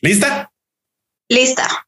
¿Lista? Lista.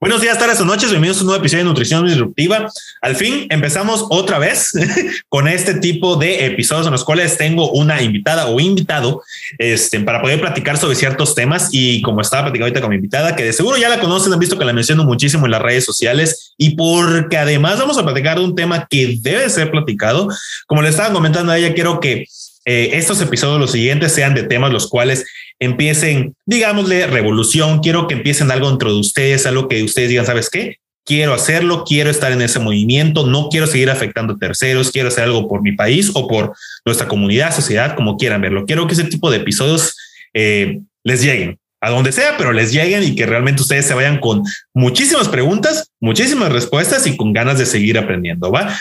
Buenos días, tardes noches, bienvenidos a un nuevo episodio de Nutrición Disruptiva. Al fin empezamos otra vez con este tipo de episodios en los cuales tengo una invitada o invitado este, para poder platicar sobre ciertos temas y como estaba platicando ahorita con mi invitada, que de seguro ya la conocen, han visto que la menciono muchísimo en las redes sociales y porque además vamos a platicar de un tema que debe ser platicado. Como le estaba comentando a ella, quiero que eh, estos episodios, los siguientes, sean de temas los cuales empiecen, digámosle, revolución. Quiero que empiecen algo dentro de ustedes, algo que ustedes digan, ¿sabes qué? Quiero hacerlo, quiero estar en ese movimiento, no quiero seguir afectando a terceros, quiero hacer algo por mi país o por nuestra comunidad, sociedad, como quieran verlo. Quiero que ese tipo de episodios eh, les lleguen a donde sea, pero les lleguen y que realmente ustedes se vayan con muchísimas preguntas, muchísimas respuestas y con ganas de seguir aprendiendo, ¿va?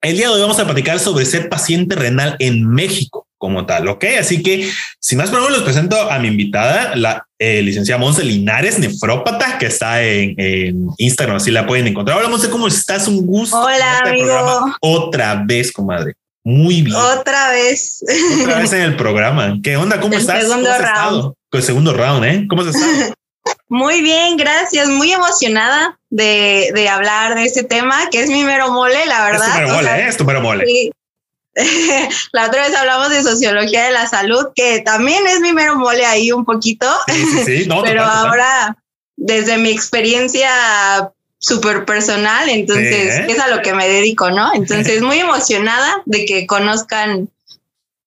El día de hoy vamos a platicar sobre ser paciente renal en México como tal, ¿ok? Así que, sin más les presento a mi invitada, la eh, licenciada Monse Linares, nefrópata, que está en, Instagram, así la pueden encontrar. Hola, Monse, ¿cómo estás? Un gusto. Hola, este amigo. Otra vez, comadre. Muy bien. Otra vez. Otra vez en el programa. ¿Qué onda? ¿Cómo estás? Segundo round. El segundo round, ¿eh? ¿Cómo has estado? Muy bien, gracias. Muy emocionada de, de, hablar de este tema, que es mi mero mole, la verdad. Es tu mero mole, es tu mero mole. Sí. la otra vez hablamos de sociología de la salud, que también es mi mero mole ahí un poquito. Sí, sí, No, Pero ahora, desde mi experiencia súper personal, entonces es a lo que me dedico, ¿no? Entonces, muy emocionada de que conozcan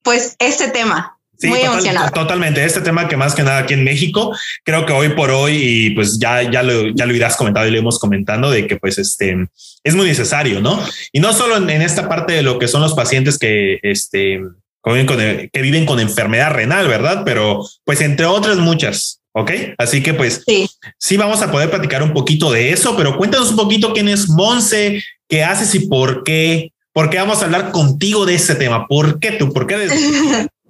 pues este tema. Sí, muy emocionado. Totalmente. Este tema que más que nada aquí en México, creo que hoy por hoy, y pues ya, ya lo, ya lo irás comentado y lo hemos comentando de que pues este es muy necesario, ¿no? Y no solo en, esta parte de lo que son los pacientes que este que viven con enfermedad renal, ¿verdad? Pero pues entre otras muchas. Ok, así que pues sí. sí vamos a poder platicar un poquito de eso, pero cuéntanos un poquito quién es Monse, qué haces y por qué, por qué vamos a hablar contigo de ese tema. ¿Por qué tú? ¿Por qué?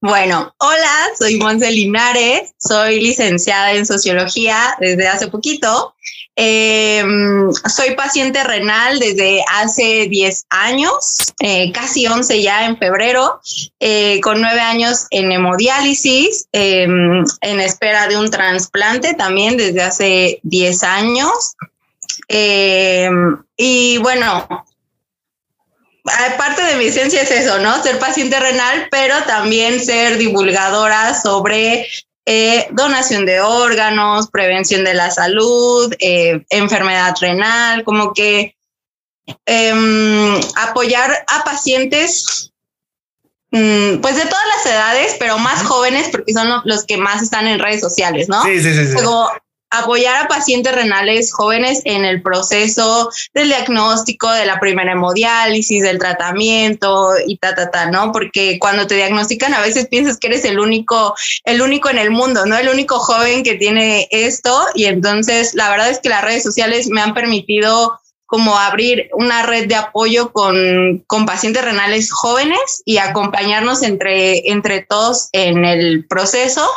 Bueno, hola, soy Monse Linares, soy licenciada en sociología desde hace poquito. Em, soy paciente renal desde hace 10 años, eh, casi 11 ya en febrero, eh, con 9 años en hemodiálisis, em, en espera de un trasplante también desde hace 10 años. Em, y bueno, parte de mi esencia es eso, ¿no? Ser paciente renal, pero también ser divulgadora sobre eh, donación de órganos, prevención de la salud, eh, enfermedad renal, como que em, apoyar a pacientes mm, pues de todas las edades, pero más jóvenes porque son los que más están en redes sociales, ¿no? Sí, sí, sí apoyar a pacientes renales jóvenes en el proceso del diagnóstico, de la primera hemodiálisis, del tratamiento y ta, ta, ta, ¿no? Porque cuando te diagnostican a veces piensas que eres el único, el único en el mundo, ¿no? El único joven que tiene esto y entonces la verdad es que las redes sociales me han permitido como abrir una red de apoyo con, con pacientes renales jóvenes y acompañarnos entre, entre todos en el proceso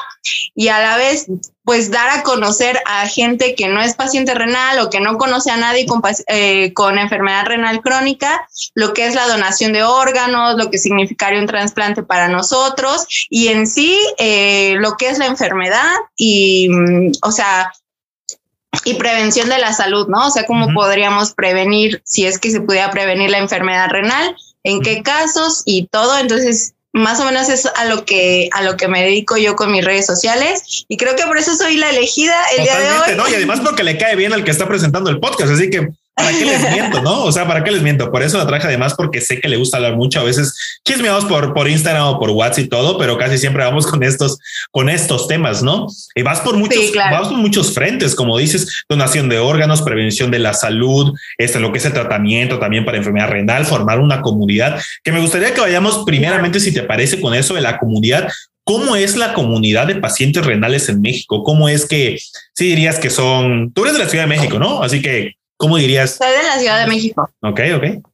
y a la vez pues dar a conocer a gente que no es paciente renal o que no conoce a nadie con, eh, con enfermedad renal crónica, lo que es la donación de órganos, lo que significaría un trasplante para nosotros y en sí eh, lo que es la enfermedad y, mm, o sea, y prevención de la salud, ¿no? O sea, cómo podríamos prevenir, si es que se pudiera prevenir la enfermedad renal, en qué casos y todo. Entonces, más o menos es a lo que a lo que me dedico yo con mis redes sociales y creo que por eso soy la elegida el día de hoy. ¿no? Y además porque le cae bien al que está presentando el podcast, así que ¿Para qué les miento, no? O sea, ¿para qué les miento? Por eso la traje además porque sé que le gusta hablar mucho. A veces chismeamos por, por Instagram o por WhatsApp y todo, pero casi siempre vamos con estos, con estos temas, ¿no? Y vas por muchos, vas por muchos frentes, como dices, donación de órganos, prevención de la salud, este, lo que es el tratamiento también para enfermedad renal, formar una comunidad, que me gustaría que vayamos primeramente, si te parece, con eso de la comunidad, ¿Cómo es la comunidad de pacientes renales en México? ¿Cómo es que, si dirías que son, tú eres de la Ciudad de México, ¿no? Así que, ¿Cómo dirías? Soy de la Ciudad de México. Ok, ok.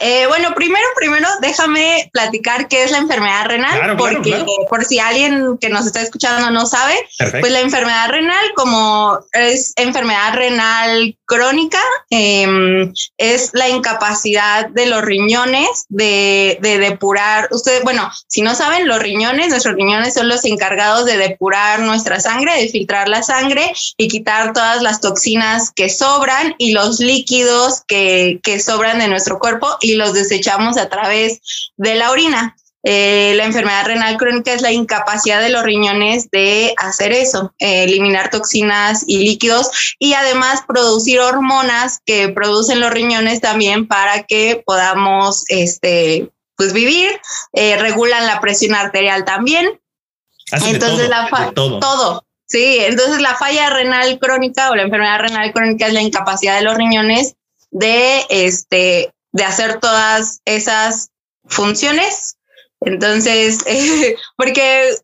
Eh, bueno, primero, primero, déjame platicar qué es la enfermedad renal, porque por si alguien que nos está escuchando no sabe, pues la enfermedad renal, como es enfermedad renal crónica, em, es la incapacidad de los riñones de, de depurar. Ustedes, bueno, si no saben, los riñones, nuestros riñones son los encargados de depurar nuestra sangre, de filtrar la sangre y quitar todas las toxinas que sobran y los líquidos que, que sobran de nuestro cuerpo y los desechamos a través de la orina. Eh, la enfermedad renal crónica es la incapacidad de los riñones de hacer eso, eh, eliminar toxinas y líquidos y además producir hormonas que producen los riñones también para que podamos este, pues vivir, eh, regulan la presión arterial también. entonces la todo. todo. Sí, entonces la falla renal crónica o la enfermedad renal crónica es la incapacidad de los riñones de este de hacer todas esas funciones. Entonces, porque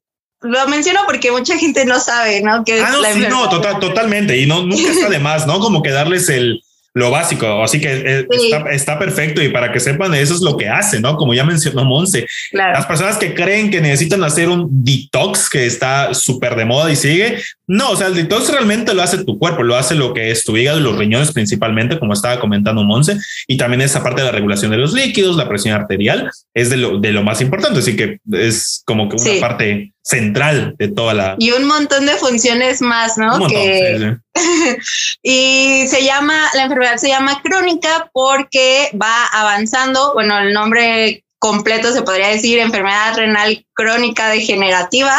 lo menciono porque mucha gente no sabe, ¿no? Que ah, no, sí, no, total, totalmente. Y no, nunca está de más, ¿no? Como que darles el, lo básico. Así que eh, está, perfecto y para que sepan, eso es lo que hace, ¿no? Como ya mencionó Monse, las personas que creen que necesitan hacer un detox que está súper de moda y sigue, no, o sea, el detox realmente lo hace tu cuerpo, lo hace lo que es tu hígado y los riñones principalmente, como estaba comentando Monse, y también esa parte de la regulación de los líquidos, la presión arterial, es de lo, de lo más importante, así que es como que una parte central de toda la... Y un montón de funciones más, ¿no? y se llama, la enfermedad se llama crónica porque va avanzando, bueno, el nombre completo se podría decir enfermedad renal crónica degenerativa.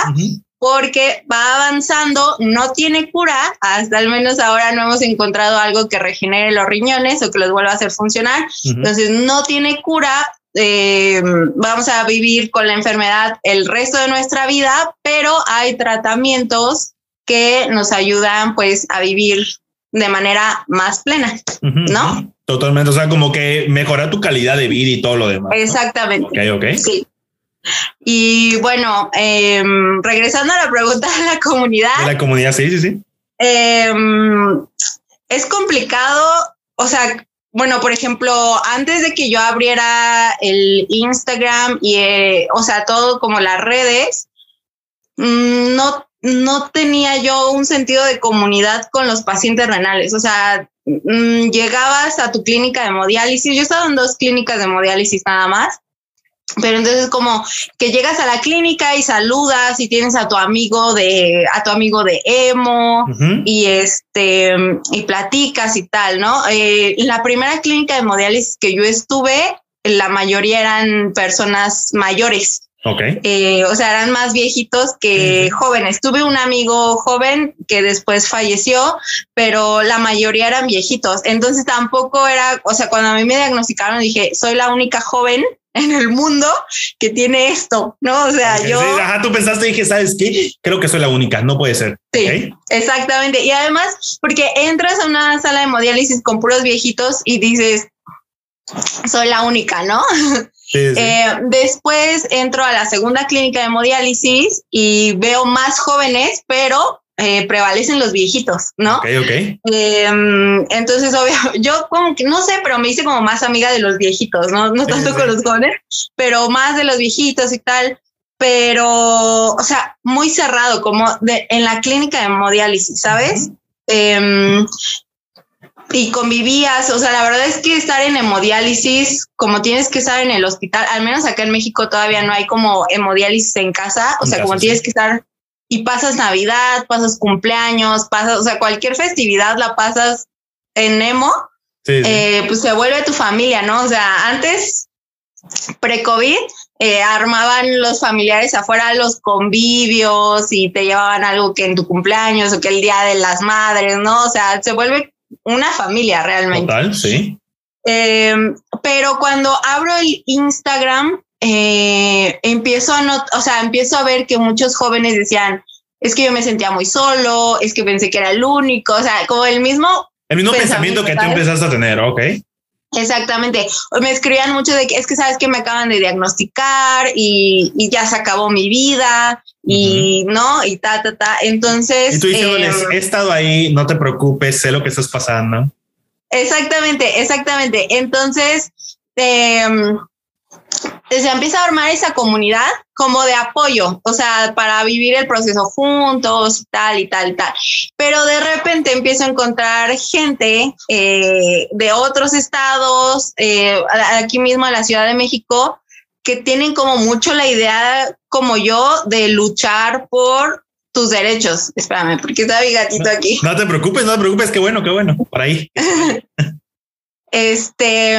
Porque va avanzando, no tiene cura, hasta al menos ahora no hemos encontrado algo que regenere los riñones o que los vuelva a hacer funcionar, entonces no tiene cura, eh, vamos a vivir con la enfermedad el resto de nuestra vida, pero hay tratamientos que nos ayudan pues a vivir de manera más plena, ¿no? Totalmente, o sea, como que mejorar tu calidad de vida y todo lo demás. Exactamente. Ok, ok. Sí. Y bueno, em, regresando a la pregunta de la comunidad. De la comunidad, sí, sí, sí. Em, es complicado, o sea, bueno, por ejemplo, antes de que yo abriera el Instagram y, eh, o sea, todo como las redes, mm, no, no tenía yo un sentido de comunidad con los pacientes renales. O sea, mm, llegabas a tu clínica de hemodiálisis. Yo estaba en dos clínicas de hemodiálisis nada más. Pero entonces como que llegas a la clínica y saludas y tienes a tu amigo de a tu amigo de emo y este y platicas y tal, ¿no? Eh, la primera clínica de hemodiálisis que yo estuve, la mayoría eran personas mayores. Okay. Eh, o sea, eran más viejitos que jóvenes. Tuve un amigo joven que después falleció, pero la mayoría eran viejitos. Entonces tampoco era, o sea, cuando a mí me diagnosticaron dije, soy la única joven en el mundo que tiene esto, ¿no? O sea, yo... ajá, tú pensaste y dije, ¿sabes qué? Creo que soy la única, no puede ser. Sí, exactamente. Y además, porque entras a una sala de hemodiálisis con puros viejitos y dices, soy la única, ¿no? Eh, después entro a la segunda clínica de hemodiálisis y veo más jóvenes, pero eh, prevalecen los viejitos, ¿no? Ok, ok. Em, entonces, obvio, yo como que no sé, pero me hice como más amiga de los viejitos, ¿no? No tanto con los jóvenes, pero más de los viejitos y tal. Pero, o sea, muy cerrado, como de, en la clínica de hemodiálisis, ¿sabes? Em, y convivías, o sea, la verdad es que estar en hemodiálisis, como tienes que estar en el hospital, al menos acá en México todavía no hay como hemodiálisis en casa, o sea, como tienes que estar y pasas Navidad, pasas cumpleaños, pasas, o sea, cualquier festividad la pasas en Nemo, eh, pues se vuelve tu familia, ¿no? O sea, antes, pre-COVID, eh, armaban los familiares afuera los convivios y te llevaban algo que en tu cumpleaños o que el día de las madres, ¿no? O sea, se vuelve una familia realmente. Total, sí. Em, pero cuando abro el Instagram, eh, empiezo a not o sea, empiezo a ver que muchos jóvenes decían, es que yo me sentía muy solo, es que pensé que era el único, o sea, como el mismo... El mismo pensamiento, que tú empezaste a tener, ok. Exactamente. Me escribían mucho de que es que sabes que me acaban de diagnosticar y, y ya se acabó mi vida y no, y ta, ta, ta. Entonces. Y tú diciéndoles, em, he estado ahí, no te preocupes, sé lo que estás pasando. Exactamente, exactamente. Entonces, em, se empieza a armar esa comunidad como de apoyo, o sea, para vivir el proceso juntos, tal y tal y tal. Pero de repente empiezo a encontrar gente eh, de otros estados, eh, aquí mismo en la Ciudad de México, que tienen como mucho la idea, como yo, de luchar por tus derechos. Espérame, porque está mi gatito aquí. No te preocupes, no te preocupes, qué bueno, qué bueno, por ahí. este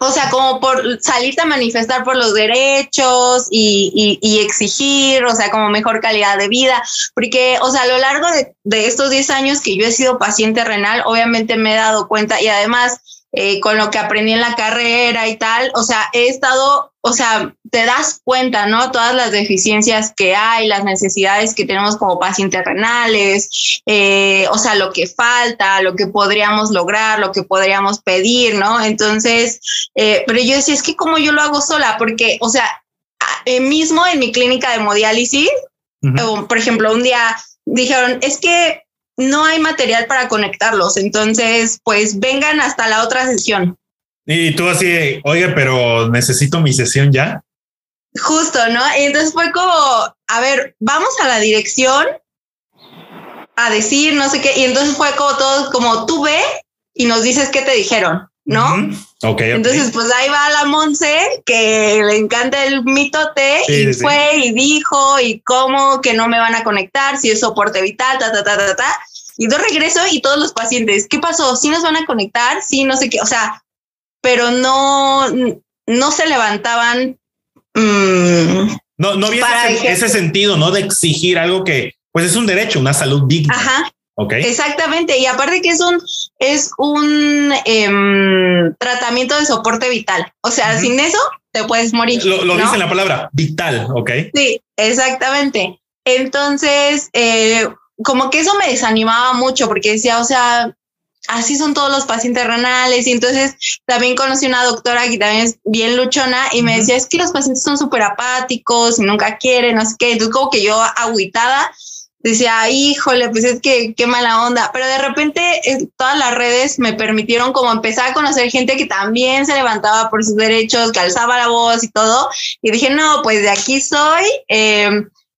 o sea, como por salirte a manifestar por los derechos y, exigir, o sea, como mejor calidad de vida, porque, o sea, a lo largo de, de estos 10 años que yo he sido paciente renal, obviamente me he dado cuenta y además eh, con lo que aprendí en la carrera y tal, o sea, he estado, o sea, te das cuenta, ¿no? Todas las deficiencias que hay, las necesidades que tenemos como pacientes renales, eh, o sea, lo que falta, lo que podríamos lograr, lo que podríamos pedir, ¿no? Entonces, eh, pero yo decía, es que como yo lo hago sola, porque, o sea, mismo en mi clínica de hemodiálisis, por ejemplo, un día dijeron, es que no hay material para conectarlos. Entonces, pues vengan hasta la otra sesión. Y tú así, oye, pero necesito mi sesión ya. Justo, ¿no? Y entonces fue como, a ver, vamos a la dirección a decir no sé qué. Y entonces fue como todo, como tú ve y nos dices qué te dijeron, ¿no? Entonces, pues ahí va la Monse, que le encanta el mitote, y fue y dijo, y cómo que no me van a conectar, si es soporte vital, ta, ta, ta, ta, ta. Y yo regreso y todos los pacientes, ¿qué pasó? ¿Sí nos van a conectar? Sí, no sé qué, o sea, pero no, no se levantaban. Mm, no, no había ese, sentido, ¿no? De exigir algo que, pues es un derecho, una salud digna. Ajá. Okay. Exactamente. Y aparte que es un, es un em, tratamiento de soporte vital. O sea, sin eso te puedes morir. Lo, dice la palabra vital, ¿ok? Sí, exactamente. Entonces, eh, como que eso me desanimaba mucho porque decía, o sea, así son todos los pacientes renales. Y entonces también conocí una doctora que también es bien luchona y me decía, es que los pacientes son súper apáticos y nunca quieren, no sé qué. Entonces como que yo agüitada decía, híjole, pues es que qué mala onda. Pero de repente eh, todas las redes me permitieron como empezar a conocer gente que también se levantaba por sus derechos, que alzaba la voz y todo. Y dije, no, pues de aquí soy. Eh,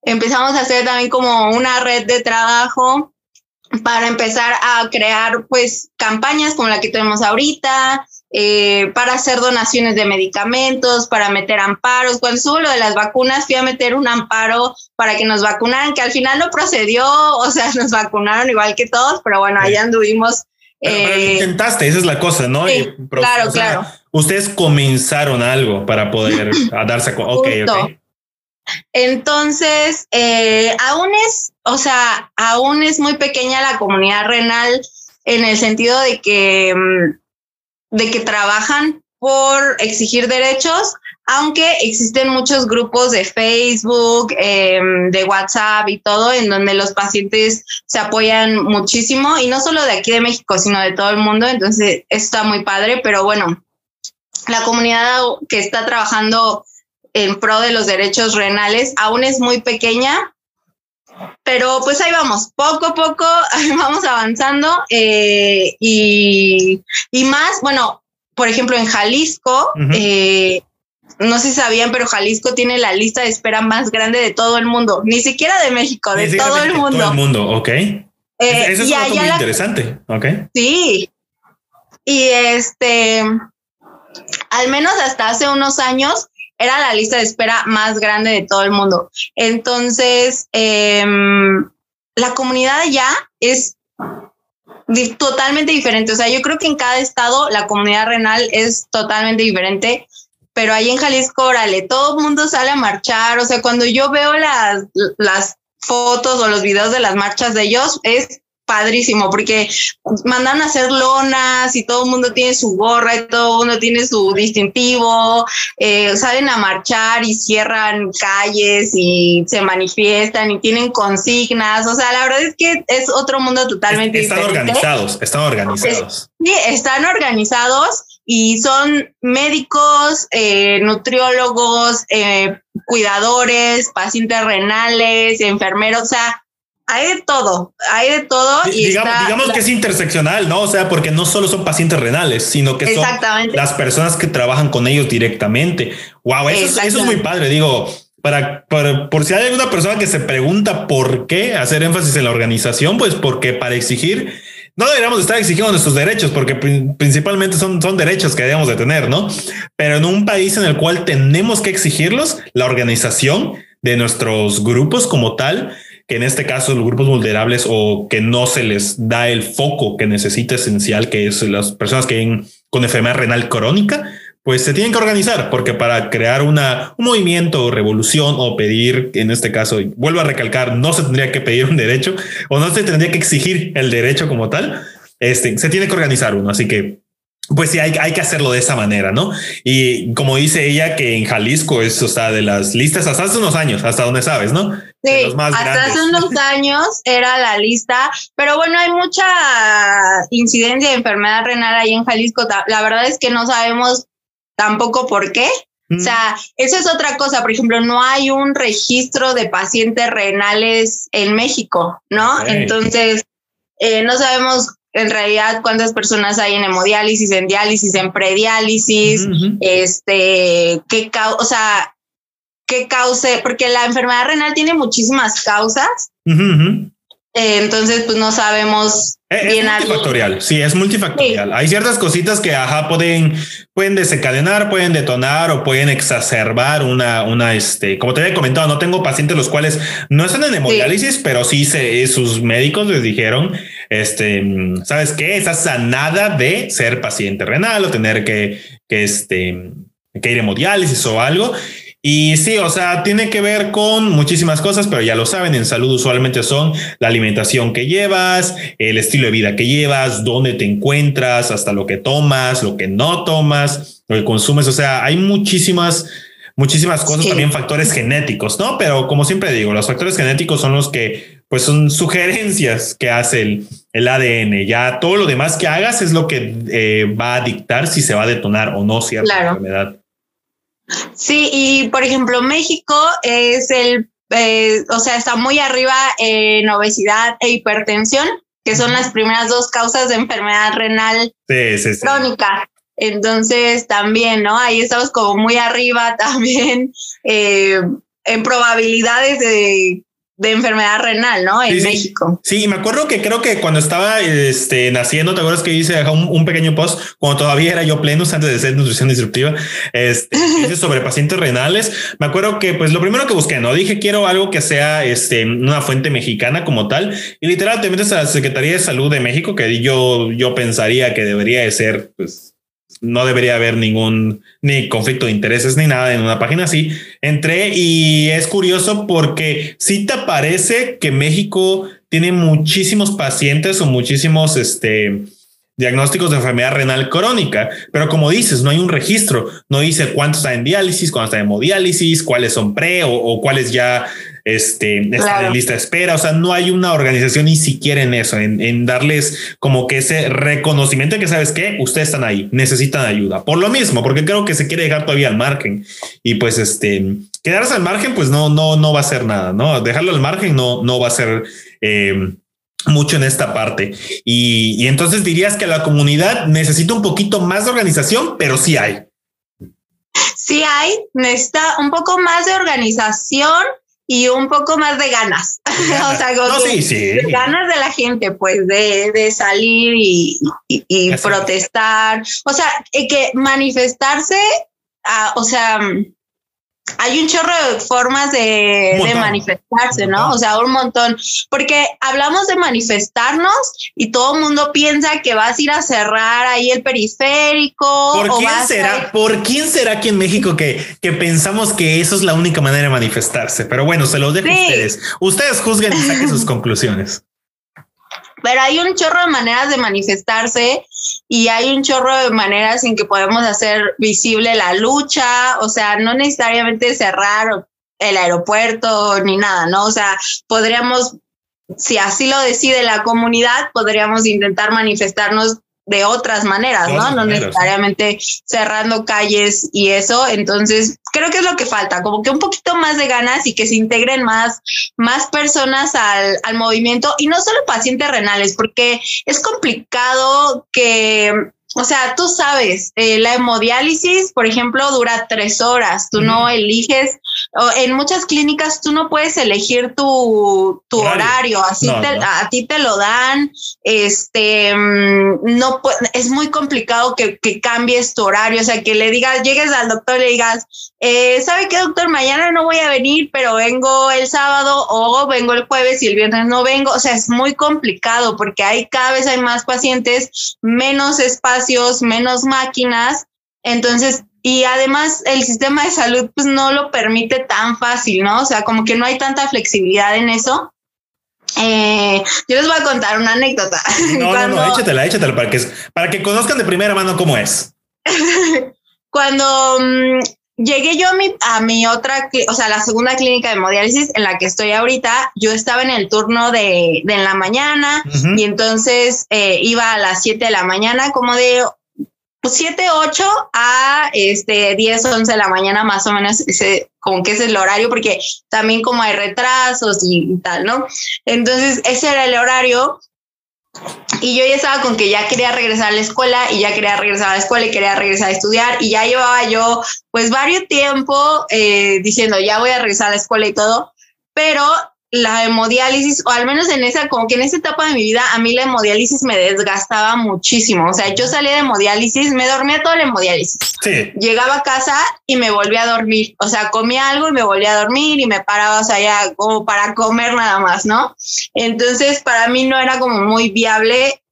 empezamos a hacer también como una red de trabajo para empezar a crear pues campañas como la que tenemos ahorita, eh, para hacer donaciones de medicamentos, para meter amparos. Cuando estuvo lo de las vacunas, fui a meter un amparo para que nos vacunaran, que al final no procedió, o sea, nos vacunaron igual que todos, pero bueno, allá anduvimos. Eh, intentaste, esa es la cosa, ¿no? claro, claro. Ustedes comenzaron algo para poder darse cuenta. Ok, ok. Entonces, eh, aún es, o sea, aún es muy pequeña la comunidad renal en el sentido de que, mm, de que trabajan por exigir derechos, aunque existen muchos grupos de Facebook, em, de WhatsApp y todo, en donde los pacientes se apoyan muchísimo, y no solo de aquí de México, sino de todo el mundo, entonces está muy padre, pero bueno, la comunidad que está trabajando en pro de los derechos renales aún es muy pequeña, pero pues ahí vamos, poco a poco vamos avanzando eh, y, más, bueno, por ejemplo, en Jalisco, eh, no sé si sabían, pero Jalisco tiene la lista de espera más grande de todo el mundo, ni siquiera de México, de todo el mundo. Todo el mundo, ok. Eh, Eso es muy interesante, ok. Sí. Y este, al menos hasta hace unos años, era la lista de espera más grande de todo el mundo. Entonces, em, la comunidad ya es totalmente diferente. O sea, yo creo que en cada estado la comunidad renal es totalmente diferente, pero ahí en Jalisco, órale, todo el mundo sale a marchar. O sea, cuando yo veo las fotos o los videos de las marchas de ellos, es padrísimo porque mandan a hacer lonas y todo el mundo tiene su gorra y todo el mundo tiene su distintivo, eh, salen a marchar y cierran calles y se manifiestan y tienen consignas, o sea, la verdad es que es otro mundo totalmente están organizados, están organizados. sí, están organizados y son médicos, eh, nutriólogos, eh, cuidadores, pacientes renales, enfermeros, o sea, hay de todo, hay de todo. Y digamos, digamos que es interseccional, ¿no? O sea, porque no solo son pacientes renales, sino que son las personas que trabajan con ellos directamente. Wow, eso, eso es muy padre. Digo, para, por si hay alguna persona que se pregunta por qué hacer énfasis en la organización, pues porque para exigir no deberíamos estar exigiendo nuestros derechos porque principalmente son, son derechos que debemos de tener, ¿no? Pero en un país en el cual tenemos que exigirlos, la organización de nuestros grupos como tal, que en este caso los grupos vulnerables o que no se les da el foco que necesita esencial, que es las personas que viven con enfermedad renal crónica, pues se tienen que organizar, porque para crear una, un movimiento, revolución o pedir, en este caso, vuelvo a recalcar, no se tendría que pedir un derecho o no se tendría que exigir el derecho como tal, este, se tiene que organizar uno. Así que pues sí, hay, hay, que hacerlo de esa manera, ¿no? Y como dice ella, que en Jalisco es, o sea, de las listas hasta hace unos años, hasta donde sabes, ¿no? Sí, hasta hace unos años era la lista, pero bueno, hay mucha incidencia de enfermedad renal ahí en Jalisco. La verdad es que no sabemos tampoco por qué. O sea, eso es otra cosa. Por ejemplo, no hay un registro de pacientes renales en México, ¿no? Entonces, eh, no sabemos en realidad cuántas personas hay en hemodiálisis, en diálisis, en prediálisis, este, qué causa, o sea, qué cause, porque la enfermedad renal tiene muchísimas causas. Eh, entonces, pues no sabemos es, bien es multifactorial, sí, es multifactorial. Hay ciertas cositas que ajá, pueden, pueden desencadenar, pueden detonar o pueden exacerbar una, una, este, como te había comentado, no tengo pacientes los cuales no están en hemodiálisis, pero sí se, sus médicos les dijeron, este, ¿sabes qué? Estás a nada de ser paciente renal o tener que, que, este, que ir a hemodiálisis o algo. Y sí, o sea, tiene que ver con muchísimas cosas, pero ya lo saben, en salud usualmente son la alimentación que llevas, el estilo de vida que llevas, dónde te encuentras, hasta lo que tomas, lo que no tomas, lo que consumes. O sea, hay muchísimas, muchísimas cosas, también factores genéticos, ¿no? Pero como siempre digo, los factores genéticos son los que, pues son sugerencias que hace el, el ADN. Ya todo lo demás que hagas es lo que eh, va a dictar si se va a detonar o no cierta enfermedad. Sí, y por ejemplo, México es el, eh, o sea, está muy arriba en obesidad e hipertensión, que son las primeras dos causas de enfermedad renal crónica. Entonces, también, ¿no? Ahí estamos como muy arriba también eh, en probabilidades de de enfermedad renal, ¿no? En México. Sí, me acuerdo que creo que cuando estaba este, naciendo, ¿te acuerdas que hice un, pequeño post cuando todavía era yo pleno antes de ser nutrición disruptiva? Este, sobre pacientes renales. Me acuerdo que, pues, lo primero que busqué, ¿no? Dije, quiero algo que sea este, una fuente mexicana como tal. Y literal, te metes a la Secretaría de Salud de México, que yo, yo pensaría que debería de ser, pues, no debería haber ningún ni conflicto de intereses ni nada en una página así. Entré y es curioso porque si te parece que México tiene muchísimos pacientes o muchísimos este, diagnósticos de enfermedad renal crónica, pero como dices, no hay un registro, no dice cuántos están en diálisis, cuántos están en hemodiálisis, cuáles son pre o cuáles ya este, lista de espera. O sea, no hay una organización ni siquiera en eso, en, darles como que ese reconocimiento de que sabes que ustedes están ahí, necesitan ayuda. Por lo mismo, porque creo que se quiere dejar todavía al margen y pues este quedarse al margen, pues no, no, no va a ser nada, no dejarlo al margen no, no va a ser eh, mucho en esta parte. Y, y entonces dirías que la comunidad necesita un poquito más de organización, pero sí hay. Sí hay, necesita un poco más de organización y un poco más de ganas. o sea, ganas de la gente, pues, de, de salir y, y, protestar. O sea, que manifestarse, ah, o sea, hay un chorro de formas de, manifestarse, ¿no? O sea, un montón. Porque hablamos de manifestarnos y todo el mundo piensa que vas a ir a cerrar ahí el periférico. ¿Por quién será? ¿Por quién será aquí en México que, que pensamos que eso es la única manera de manifestarse? Pero bueno, se los dejo a ustedes. Ustedes juzguen y saquen sus conclusiones. Pero hay un chorro de maneras de manifestarse y hay un chorro de maneras en que podemos hacer visible la lucha, o sea, no necesariamente cerrar el aeropuerto ni nada, ¿no? O sea, podríamos, si así lo decide la comunidad, podríamos intentar manifestarnos de otras maneras, ¿no? no necesariamente cerrando calles y eso. Entonces, creo que es lo que falta, como que un poquito más de ganas y que se integren más, más personas al, al movimiento y no solo pacientes renales, porque es complicado que o sea, tú sabes, eh, la hemodiálisis, por ejemplo, dura tres horas. Tú no eliges, en muchas clínicas tú no puedes elegir tu, tu horario. así a ti te lo dan. Este, mm, no es muy complicado que, que, cambies tu horario. O sea, que le digas, llegues al doctor y le digas, eh, ¿sabe qué, doctor? Mañana no voy a venir, pero vengo el sábado o vengo el jueves y el viernes no vengo. O sea, es muy complicado porque hay cada vez hay más pacientes, menos espacio menos máquinas. Entonces, y además el sistema de salud pues no lo permite tan fácil, ¿no? O sea, como que no hay tanta flexibilidad en eso. Eh, yo les voy a contar una anécdota. No, no, no, échatela, échatela para que, para que conozcan de primera mano cómo es. Cuando mm, llegué yo a mi, a mi otra, o sea, la segunda clínica de hemodiálisis en la que estoy ahorita, yo estaba en el turno de, de en la mañana y entonces eh, iba a las 7 de la mañana, como de 7, 8 a este 10, 11 de la mañana más o menos, ese, como que es el horario, porque también como hay retrasos y tal, ¿no? Entonces ese era el horario y yo ya estaba con que ya quería regresar a la escuela y ya quería regresar a la escuela y quería regresar a estudiar y ya llevaba yo pues varios tiempo eh, diciendo ya voy a regresar a la escuela y todo, pero la hemodiálisis, o al menos en esa, como que en esa etapa de mi vida, a mí la hemodiálisis me desgastaba muchísimo. O sea, yo salía de hemodiálisis, me dormía toda la hemodiálisis. Llegaba a casa y me volvía a dormir. O sea, comía algo y me volvía a dormir y me paraba, o sea, ya como para comer nada más, ¿no? Entonces, para mí no era como muy viable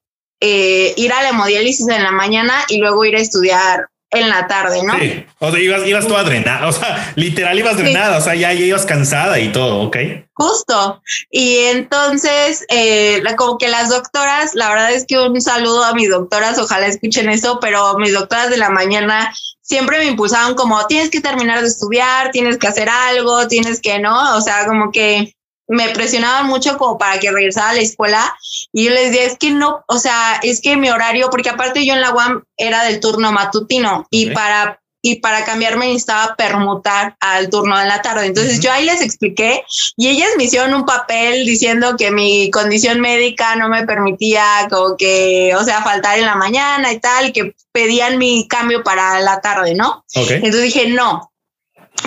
eh, ir a la hemodiálisis en la mañana y luego ir a estudiar en la tarde, ¿no? Sí, o sea, ibas, ibas toda drenada, o sea, literal ibas drenada, o sea, ya, ibas cansada y todo, ¿ok? Justo. Y entonces, eh, como que las doctoras, la verdad es que un saludo a mis doctoras, ojalá escuchen eso, pero mis doctoras de la mañana siempre me impulsaban como, tienes que terminar de estudiar, tienes que hacer algo, tienes que, ¿no? O sea, como que me presionaban mucho como para que regresara a la escuela y yo les decía, es que no, o sea, es que mi horario, porque aparte yo en la UAM era del turno matutino y para y para cambiarme necesitaba permutar al turno de la tarde. Entonces yo ahí les expliqué y ellas me hicieron un papel diciendo que mi condición médica no me permitía como que, o sea, faltar en la mañana y tal, que pedían mi cambio para la tarde, ¿no? Entonces dije, no,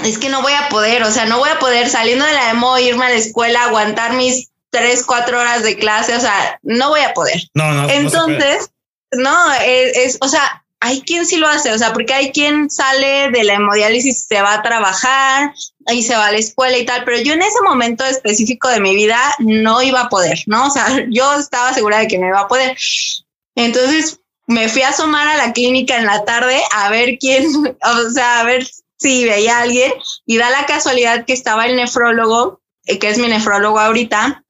es que no voy a poder, o sea, no voy a poder saliendo de la demo, irme a la escuela, aguantar mis tres, cuatro horas de clase, o sea, no voy a poder. No, no. Entonces, no, es, o sea, hay quien sí lo hace, o sea, porque hay quien sale de la hemodiálisis, se va a trabajar y se va a la escuela y tal, pero yo en ese momento específico de mi vida no iba a poder, ¿no? O sea, yo estaba segura de que no iba a poder. Entonces me fui a asomar a la clínica en la tarde a ver quién, o sea, a ver sí, veía a alguien y da la casualidad que estaba el nefrólogo, eh, que es mi nefrólogo ahorita,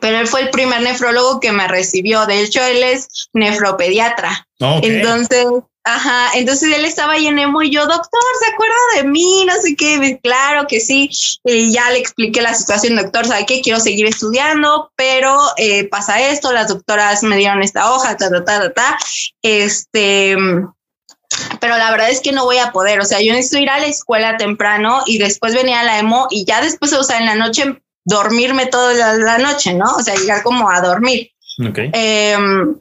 pero él fue el primer nefrólogo que me recibió. De hecho, él es nefropediatra. Entonces, ajá, entonces él estaba ahí en emo y yo, doctor, ¿se acuerda de mí? No sé qué, claro que sí. Y ya le expliqué la situación, doctor, ¿sabe qué? Quiero seguir estudiando, pero eh, pasa esto, las doctoras me dieron esta hoja, ta, ta, ta, ta, ta. Este pero la verdad es que no voy a poder, o sea, yo necesito ir a la escuela temprano y después venía a la emo y ya después, o sea, en la noche dormirme toda la, noche, ¿no? O sea, llegar como a dormir. Em,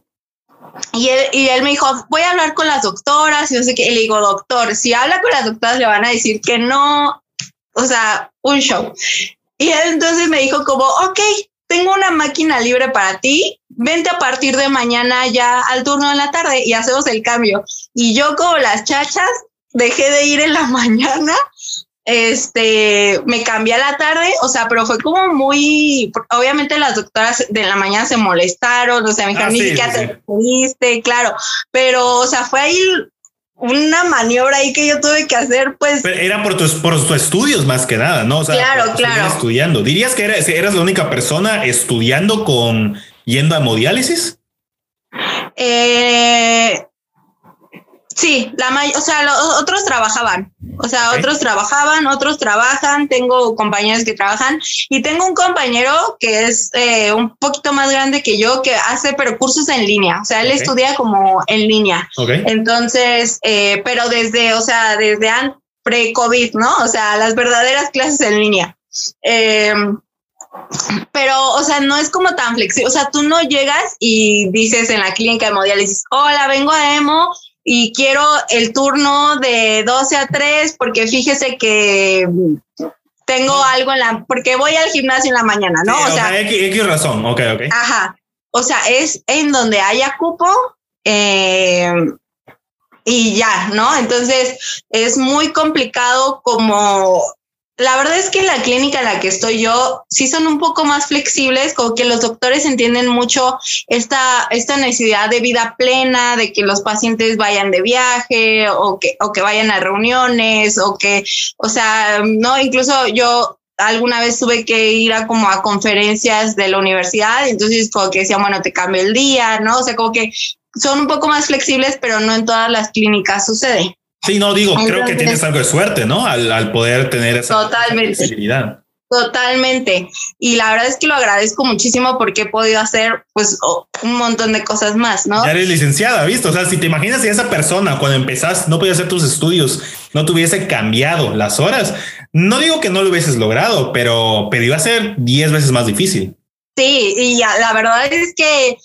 y, él, y él me dijo, voy a hablar con las doctoras y no sé qué. Y le digo, doctor, si habla con las doctoras le van a decir que no, o sea, un show. Y él entonces me dijo como, ok, tengo una máquina libre para ti, vente a partir de mañana ya al turno de la tarde y hacemos el cambio. Y yo como las chachas dejé de ir en la mañana, este, me cambié a la tarde, o sea, pero fue como muy, obviamente las doctoras de la mañana se molestaron, o sea, me dijeron, ah, ni siquiera te claro, pero, o sea, fue ahí una maniobra ahí que yo tuve que hacer, pues. era por tus, por tus estudios más que nada, ¿no? O sea, claro, claro. Estudiando. ¿Dirías que eras, eras la única persona estudiando con yendo a hemodiálisis? Eh, Sí, la o sea, los otros trabajaban, o sea, otros trabajaban, otros trabajan, tengo compañeros que trabajan y tengo un compañero que es eh, un poquito más grande que yo que hace pero cursos en línea, o sea, él estudia como en línea. Entonces, eh, pero desde, o sea, desde pre-COVID, ¿no? O sea, las verdaderas clases en línea. Em, pero, o sea, no es como tan flexible. O sea, tú no llegas y dices en la clínica de hemodiálisis, hola, vengo a hemo y quiero el turno de 12 a 3 porque fíjese que tengo algo en la, porque voy al gimnasio en la mañana, ¿no? o, sea, X, razón, ok, ok. Ajá, o sea, es en donde haya cupo eh, y ya, ¿no? Entonces es muy complicado como la verdad es que en la clínica en la que estoy yo sí son un poco más flexibles, como que los doctores entienden mucho esta, esta necesidad de vida plena, de que los pacientes vayan de viaje o que, o que vayan a reuniones o que, o sea, no, incluso yo alguna vez tuve que ir a como a conferencias de la universidad, entonces como que decían, bueno, te cambio el día, ¿no? O sea, como que son un poco más flexibles, pero no en todas las clínicas sucede. Sí, no digo, creo que tienes algo de suerte, ¿no? Al, poder tener esa totalmente, Totalmente. Y la verdad es que lo agradezco muchísimo porque he podido hacer pues un montón de cosas más, ¿no? Ya eres licenciada, ¿visto? O sea, si te imaginas si esa persona cuando empezás no podía hacer tus estudios, no te hubiese cambiado las horas, no digo que no lo hubieses logrado, pero, pero iba a ser 10 veces más difícil. Sí, y la verdad es que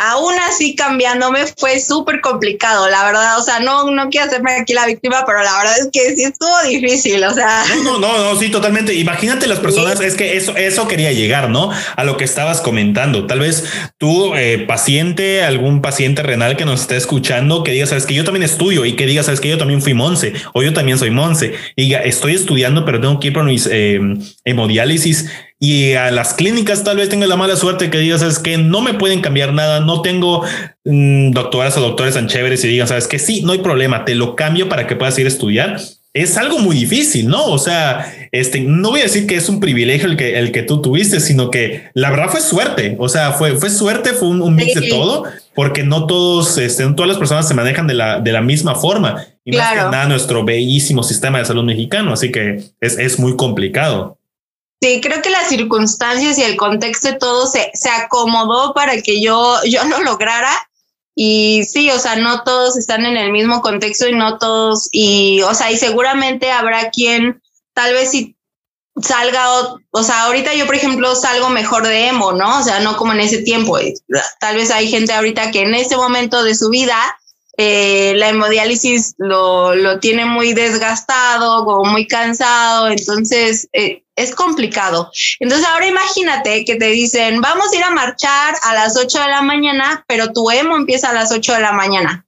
aún así cambiándome fue súper complicado, la verdad, o sea, no, no quiero hacerme aquí la víctima, pero la verdad es que sí estuvo difícil, o sea. No, no, no, sí, totalmente. Imagínate las personas, es que eso, eso quería llegar, ¿no? A lo que estabas comentando. Tal vez tú, eh, paciente, algún paciente renal que nos esté escuchando, que diga, sabes que yo también estudio y que diga, sabes que yo también fui Monse o yo también soy Monse y diga, estoy estudiando, pero tengo que ir por mis eh, hemodiálisis y a las clínicas tal vez tenga la mala suerte que digas, es que no me pueden cambiar nada, no tengo mm, doctoras o doctores tan chéveres y digan, sabes que sí, no hay problema, te lo cambio para que puedas ir a estudiar. Es algo muy difícil, ¿no? O sea, este, no voy a decir que es un privilegio el que, el que tú tuviste, sino que la verdad fue suerte. O sea, fue, fue suerte, fue un, mix de todo, porque no todos, este, todas las personas se manejan de la, de la misma forma. Y más que nada nuestro bellísimo sistema de salud mexicano. Así que es, es muy complicado. Sí, creo que las circunstancias y el contexto de todo se, se acomodó para que yo, yo lo lograra. Y sí, o sea, no todos están en el mismo contexto y no todos, y, o sea, y seguramente habrá quien tal vez si salga, o, o, sea, ahorita yo, por ejemplo, salgo mejor de emo, ¿no? O sea, no como en ese tiempo. Tal vez hay gente ahorita que en este momento de su vida eh, la hemodiálisis lo, lo, tiene muy desgastado, como muy cansado, entonces eh, es complicado. Entonces ahora imagínate que te dicen, vamos a ir a marchar a las 8 de la mañana, pero tu emo empieza a las 8 de la mañana.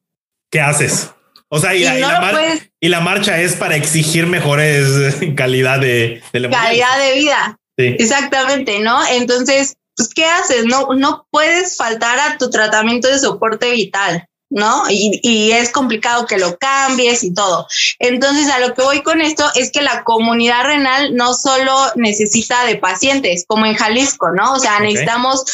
¿Qué haces? O sea, y, la, marcha es para exigir mejores calidad de, de calidad de vida. Exactamente, ¿no? Entonces, pues, ¿qué haces? No, no puedes faltar a tu tratamiento de soporte vital. ¿No? Y, es complicado que lo cambies y todo. Entonces, a lo que voy con esto es que la comunidad renal no solo necesita de pacientes, como en Jalisco, ¿no? O sea, necesitamos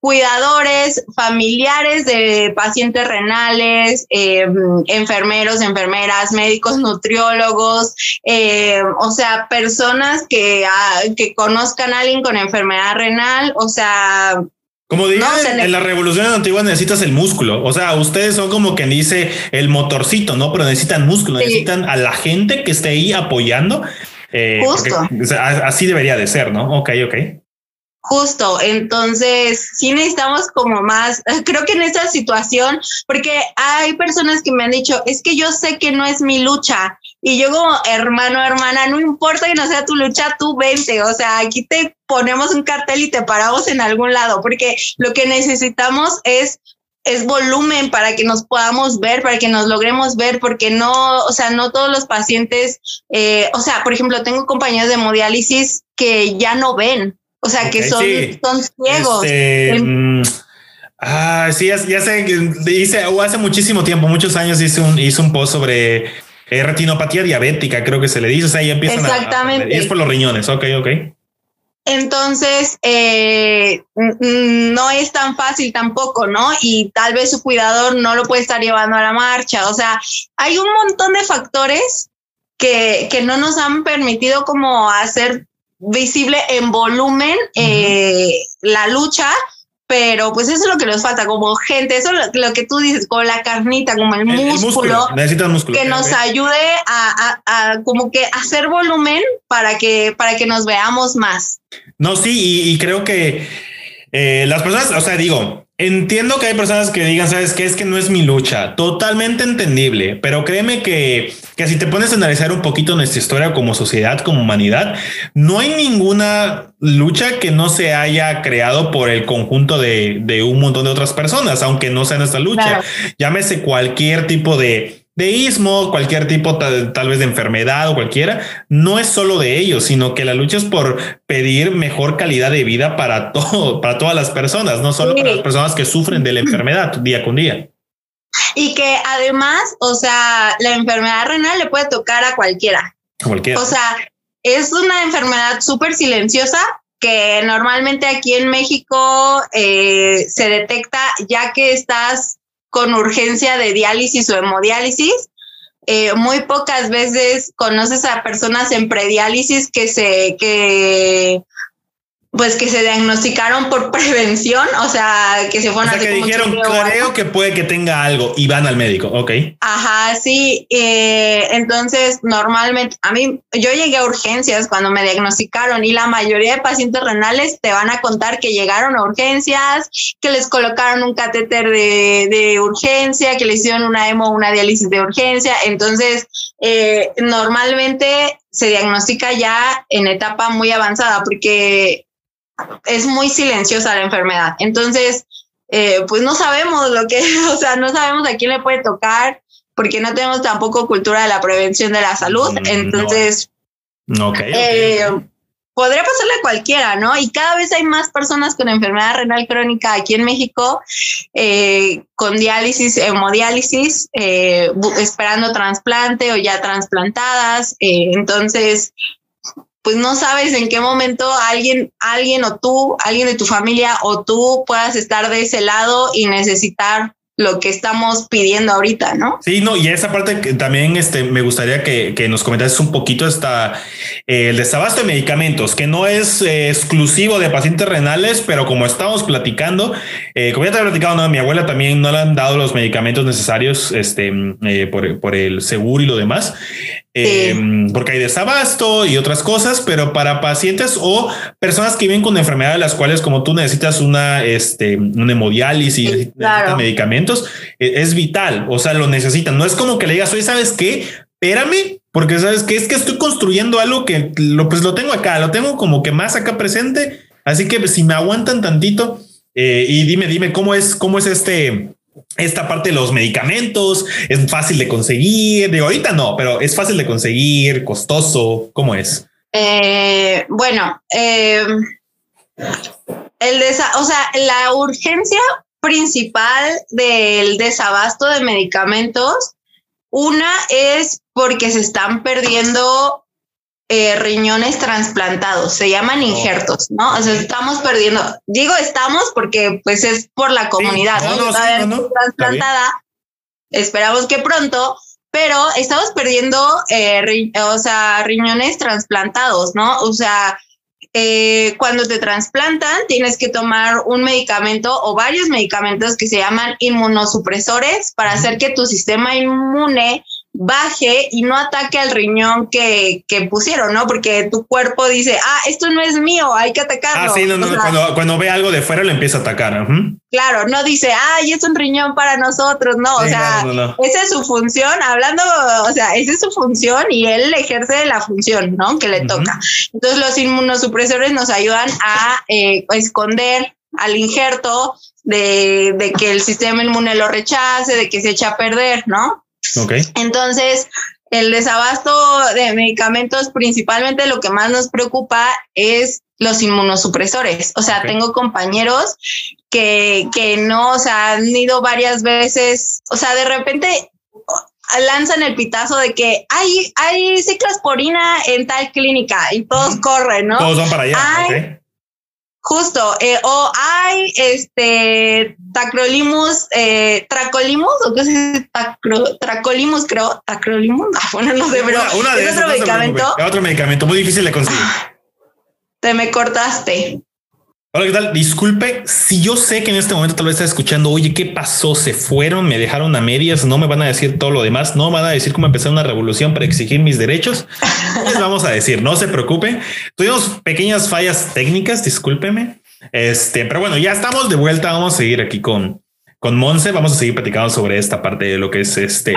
cuidadores, familiares de pacientes renales, em, enfermeros, enfermeras, médicos, nutriólogos, em, o sea, personas que, ah, que conozcan a alguien con enfermedad renal, o sea, como digo, en las revoluciones antiguas necesitas el músculo. O sea, ustedes son como quien dice el motorcito, ¿no? Pero necesitan músculo, necesitan a la gente que esté ahí apoyando. Eh, Justo. así debería de ser, ¿no? Ok, ok. Justo, entonces sí necesitamos como más, creo que en esta situación, porque hay personas que me han dicho, es que yo sé que no es mi lucha, y yo como hermano, hermana, no importa que no sea tu lucha, tú vente. O sea, aquí te ponemos un cartel y te paramos en algún lado, porque lo que necesitamos es es volumen para que nos podamos ver, para que nos logremos ver, porque no, o sea, no todos los pacientes, eh, o sea, por ejemplo, tengo compañeros de hemodiálisis que ya no ven, o sea, que son, son ciegos. Este, mm, ah, sí, ya, sé que hice, hace muchísimo tiempo, muchos años hice un, hice un post sobre eh, retinopatía diabética, creo que se le dice. O sea, ahí empiezan Exactamente. A, y es por los riñones. Ok, ok. Entonces, eh, no es tan fácil tampoco, ¿no? Y tal vez su cuidador no lo puede estar llevando a la marcha. O sea, hay un montón de factores que, que no nos han permitido como hacer visible en volumen eh, la lucha, pero pues eso es lo que nos falta, como gente, eso es lo, que tú dices, con la carnita, como el, músculo, que nos ayude a, a, como que hacer volumen para que, para que nos veamos más. No, sí, y, creo que eh, las personas, o sea, digo, entiendo que hay personas que digan, sabes que es que no es mi lucha, totalmente entendible, pero créeme que, que si te pones a analizar un poquito nuestra historia como sociedad, como humanidad, no hay ninguna lucha que no se haya creado por el conjunto de, de un montón de otras personas, aunque no sea nuestra lucha. Llámese cualquier tipo de de ismo, cualquier tipo tal, vez de enfermedad o cualquiera, no es solo de ellos, sino que la lucha es por pedir mejor calidad de vida para todo, para todas las personas, no solo para las personas que sufren de la enfermedad día con día. Y que además, o sea, la enfermedad renal le puede tocar a cualquiera. cualquiera. O sea, es una enfermedad súper silenciosa que normalmente aquí en México eh, se detecta ya que estás con urgencia de diálisis o hemodiálisis. Eh, muy pocas veces conoces a personas en prediálisis que se que pues que se diagnosticaron por prevención, o sea, que se fueron o sea, que dijeron, creo que puede que tenga algo y van al médico, ok. Ajá, sí. Eh, entonces, normalmente, a mí, yo llegué a urgencias cuando me diagnosticaron y la mayoría de pacientes renales te van a contar que llegaron a urgencias, que les colocaron un catéter de, de urgencia, que le hicieron una hemo, una diálisis de urgencia. Entonces, eh, normalmente se diagnostica ya en etapa muy avanzada porque es muy silenciosa la enfermedad. Entonces, eh, pues no sabemos lo que, o sea, no sabemos a quién le puede tocar porque no tenemos tampoco cultura de la prevención de la salud. Mm, Entonces, eh, podría pasarle a cualquiera, ¿no? Y cada vez hay más personas con enfermedad renal crónica aquí en México, eh, con diálisis, hemodiálisis, esperando trasplante o ya trasplantadas. entonces, pues no sabes en qué momento alguien, alguien o tú, alguien de tu familia o tú puedas estar de ese lado y necesitar lo que estamos pidiendo ahorita, ¿no? Sí, no, y esa parte también este, me gustaría que, que nos comentases un poquito hasta eh, el desabasto de medicamentos, que no es eh, exclusivo de pacientes renales, pero como estamos platicando, eh, como ya te he platicado, no, mi abuela también no le han dado los medicamentos necesarios este, por, por, el seguro y lo demás. Em, porque hay desabasto y otras cosas, pero para pacientes o personas que viven con enfermedades las cuales como tú necesitas una, este, una hemodiálisis, necesitas medicamentos, e, es vital, o sea, lo necesitan. No es como que le digas, oye, ¿sabes qué? Espérame, porque sabes que es que estoy construyendo algo que lo, pues lo tengo acá, lo tengo como que más acá presente. Así que si me aguantan tantito eh, y dime, dime cómo es, cómo es este, esta parte de los medicamentos es fácil de conseguir. De ahorita no, pero es fácil de conseguir, costoso. ¿Cómo es? Eh, bueno, eh, el o sea, la urgencia principal del desabasto de medicamentos, una es porque se están perdiendo eh, riñones trasplantados, se llaman injertos, ¿no? O sea, estamos perdiendo, digo estamos porque pues es por la comunidad, ¿no? trasplantada, esperamos que pronto, pero estamos perdiendo, eh, o sea, riñones trasplantados, ¿no? O sea, eh, cuando te trasplantan tienes que tomar un medicamento o varios medicamentos que se llaman inmunosupresores para hacer que tu sistema inmune baje y no ataque al riñón que, que, pusieron, ¿no? Porque tu cuerpo dice, ah, esto no es mío, hay que atacarlo. Ah, sí, no, no, cuando, ve algo de fuera lo empieza a atacar. Claro, no dice, ay, es un riñón para nosotros, no, o sea, esa es su función, hablando, o sea, esa es su función y él ejerce la función, ¿no? Que le toca. Entonces los inmunosupresores nos ayudan a eh, esconder al injerto de, de que el sistema inmune lo rechace, de que se echa a perder, ¿no? Entonces, el desabasto de medicamentos, principalmente lo que más nos preocupa es los inmunosupresores. O sea, tengo compañeros que, que no, o sea, han ido varias veces, o sea, de repente lanzan el pitazo de que hay, hay ciclosporina en tal clínica y todos corren, ¿no? Todos van para allá. Justo, eh, o hay este tacrolimus, eh, tracolimus, o qué es Tacro, tracolimus, creo, tacrolimus, ah, bueno, no sé, pero una, de otro medicamento. otro medicamento muy difícil de conseguir. Te me cortaste. Hola, ¿qué tal? Disculpe, si yo sé que en este momento tal vez está escuchando, oye, ¿qué pasó? ¿Se fueron? ¿Me dejaron a medias? ¿No me van a decir todo lo demás? ¿No me van a decir cómo empezar una revolución para exigir mis derechos? Les vamos a decir, no se preocupe. Tuvimos pequeñas fallas técnicas, discúlpeme. Este, pero bueno, ya estamos de vuelta. Vamos a seguir aquí con, con Monse. Vamos a seguir platicando sobre esta parte de lo que es este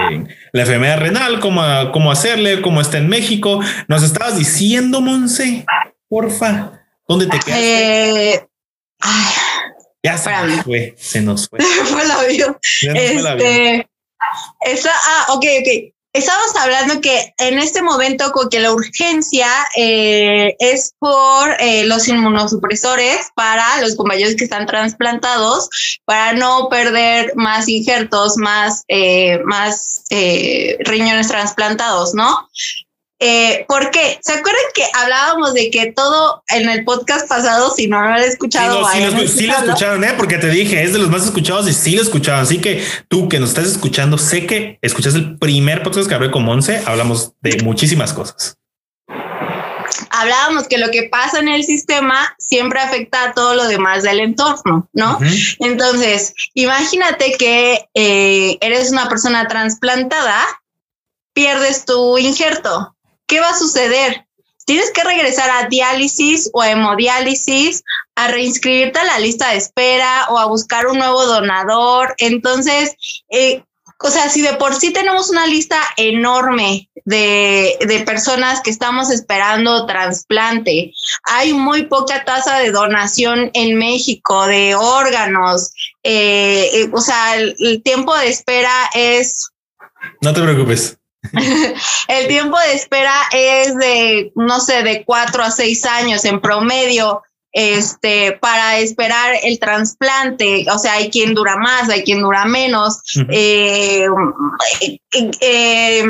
la enfermedad renal, cómo, cómo hacerle, cómo está en México. Nos estabas diciendo, Monse, porfa. ¿Dónde te quedas? Eh, ya se nos fue, se nos fue. fue el avión. Este, esa, ah, ok, ok. Estamos hablando que en este momento con que la urgencia eh, es por eh, los inmunosupresores para los compañeros que están trasplantados, para no perder más injertos, más, eh, más riñones trasplantados, ¿no? Eh, ¿Por qué? ¿Se acuerdan que hablábamos de que todo en el podcast pasado, si no lo han escuchado, sí, sí, lo, escucharon, ¿eh? porque te dije, es de los más escuchados y sí lo escucharon. Así que tú que nos estás escuchando, sé que escuchaste el primer podcast que hablé con Monse, hablamos de muchísimas cosas. Hablábamos que lo que pasa en el sistema siempre afecta a todo lo demás del entorno, ¿no? Entonces, imagínate que eh, eres una persona trasplantada, pierdes tu injerto, ¿qué va a suceder? Tienes que regresar a diálisis o hemodiálisis, a reinscribirte a la lista de espera o a buscar un nuevo donador. Entonces, eh, o sea, si de por sí tenemos una lista enorme de, de, personas que estamos esperando trasplante, hay muy poca tasa de donación en México de órganos, eh, eh, o sea, el tiempo de espera es... No te preocupes. el tiempo de espera es de, no sé, de cuatro a seis años en promedio este, para esperar el trasplante. O sea, hay quien dura más, hay quien dura menos. Eh, eh, eh,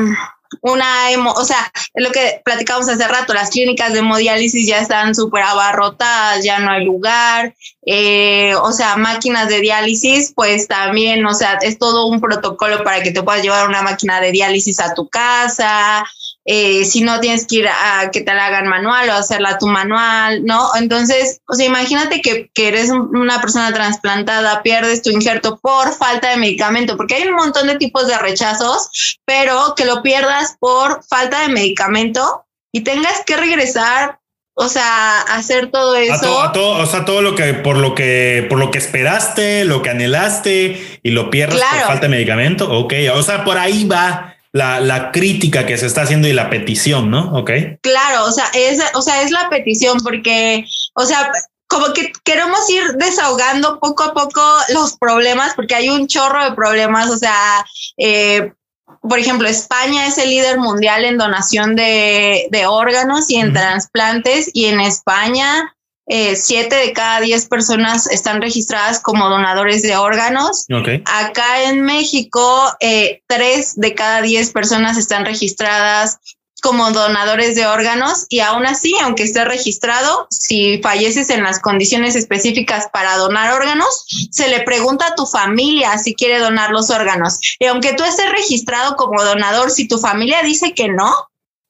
una o sea, es lo que platicamos hace rato, las clínicas de hemodiálisis ya están súper abarrotadas, ya no hay lugar, eh, o sea, máquinas de diálisis, pues también, o sea, es todo un protocolo para que te puedas llevar una máquina de diálisis a tu casa, eh, si no tienes que ir a que te la hagan manual o hacerla tu manual, ¿no? Entonces, o sea, imagínate que, que eres una persona trasplantada, pierdes tu injerto por falta de medicamento, porque hay un montón de tipos de rechazos, pero que lo pierdas por falta de medicamento y tengas que regresar o sea, hacer todo eso. A todo, o sea, todo lo que por lo que por lo que esperaste, lo que anhelaste y lo pierdas por falta de medicamento. Ok, o sea, por ahí va la, crítica que se está haciendo y la petición, ¿no? Ok. Claro, o sea, es, o sea, es la petición porque, o sea, como que queremos ir desahogando poco a poco los problemas, porque hay un chorro de problemas, o sea, eh, por ejemplo, España es el líder mundial en donación de, órganos y en trasplantes, y en España eh, siete de cada diez personas están registradas como donadores de órganos. Acá en México, eh, tres de cada diez personas están registradas como donadores de órganos y aún así, aunque esté registrado, si falleces en las condiciones específicas para donar órganos, se le pregunta a tu familia si quiere donar los órganos. Y aunque tú estés registrado como donador, si tu familia dice que no,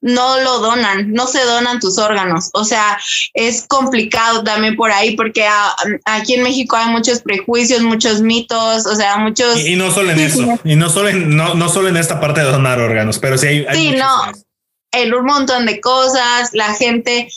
no lo donan, no se donan tus órganos. O sea, es complicado también por ahí porque aquí en México hay muchos prejuicios, muchos mitos, o sea, muchos... Y, no solo en eso, y no solo en, no, no solo en esta parte de donar órganos, pero sí hay... sí, no, en un montón de cosas, la gente...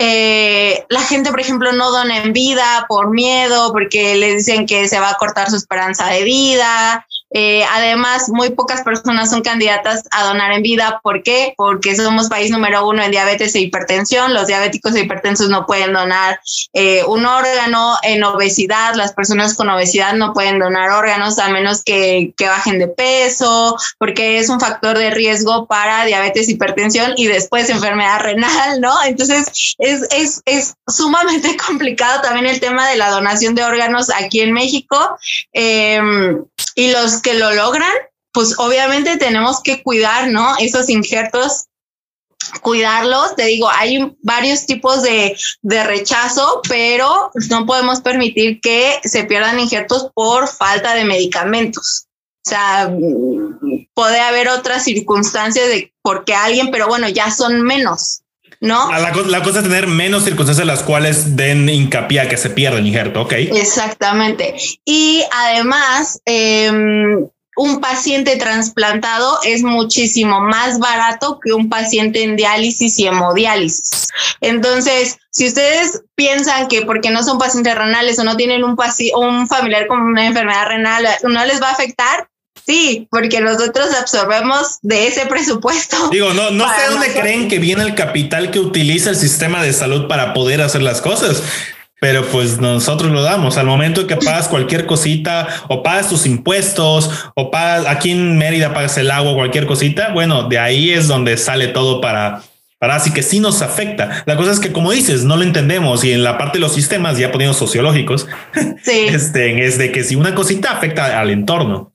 Eh, la gente, por ejemplo, no dona en vida por miedo, porque le dicen que se va a cortar su esperanza de vida. Eh, además, muy pocas personas son candidatas a donar en vida. ¿Por qué? Porque somos país número uno en diabetes e hipertensión. Los diabéticos e hipertensos no pueden donar eh, un órgano. En obesidad, las personas con obesidad no pueden donar órganos a menos que, bajen de peso, porque es un factor de riesgo para diabetes, hipertensión y después enfermedad renal, ¿no? Entonces, es, es, es sumamente complicado también el tema de la donación de órganos aquí en México. Eh, y los que lo logran, pues obviamente tenemos que cuidar, ¿no? Esos injertos cuidarlos. Te digo, hay varios tipos de, de, rechazo, pero no podemos permitir que se pierdan injertos por falta de medicamentos. O sea, puede haber otras circunstancias de por qué alguien, pero bueno, ya son menos. ¿No? La, la, cosa es tener menos circunstancias en las cuales den hincapié a que se pierda el injerto, ¿ok? Exactamente. Y además, eh, un paciente trasplantado es muchísimo más barato que un paciente en diálisis y hemodiálisis. Entonces, si ustedes piensan que porque no son pacientes renales o no tienen un, un familiar con una enfermedad renal, no les va a afectar, Sí, porque nosotros absorbemos de ese presupuesto. Digo, no, no sé dónde creen que viene el capital que utiliza el sistema de salud para poder hacer las cosas. Pero pues nosotros lo damos al momento que pagas cualquier cosita o pagas tus impuestos o pagas aquí en Mérida pagas el agua, cualquier cosita. Bueno, de ahí es donde sale todo para, para así que sí nos afecta. La cosa es que, como dices, no lo entendemos y en la parte de los sistemas, ya poniendo sociológicos, sí. este, es de que si una cosita afecta al entorno.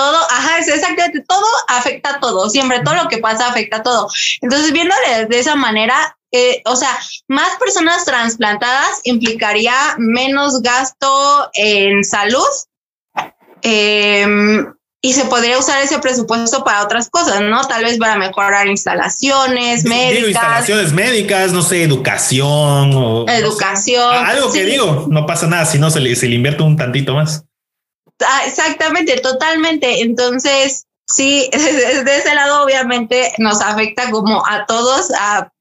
Todo, ajá, es exactamente, todo afecta a todo, siempre todo lo que pasa afecta a todo. Entonces, viéndole de esa manera, eh, o sea, más personas trasplantadas implicaría menos gasto en salud em, y se podría usar ese presupuesto para otras cosas, ¿no? Tal vez para mejorar instalaciones médicas. instalaciones médicas, no sé, educación. O, educación. algo que digo, no pasa nada si no se le, se le invierte un tantito más. Ah, exactamente, totalmente. Entonces, sí, desde ese lado obviamente nos afecta como a todos, a,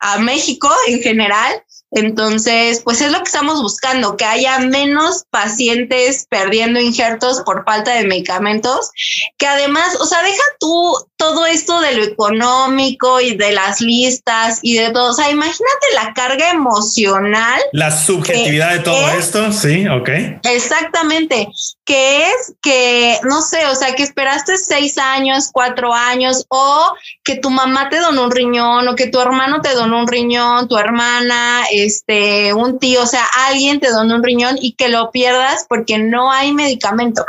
a México en general, entonces, pues es lo que estamos buscando, que haya menos pacientes perdiendo injertos por falta de medicamentos, que además, o sea, deja tú todo esto de lo económico y de las listas y de todo, o sea, imagínate la carga emocional. La subjetividad de todo esto, sí, ok. Exactamente, que es que, no sé, o sea, que esperaste seis años, cuatro años, o que tu mamá te donó un riñón, o que tu hermano te donó un riñón, tu hermana, este, un tío, o sea, alguien te dona un riñón y que lo pierdas porque no hay medicamento.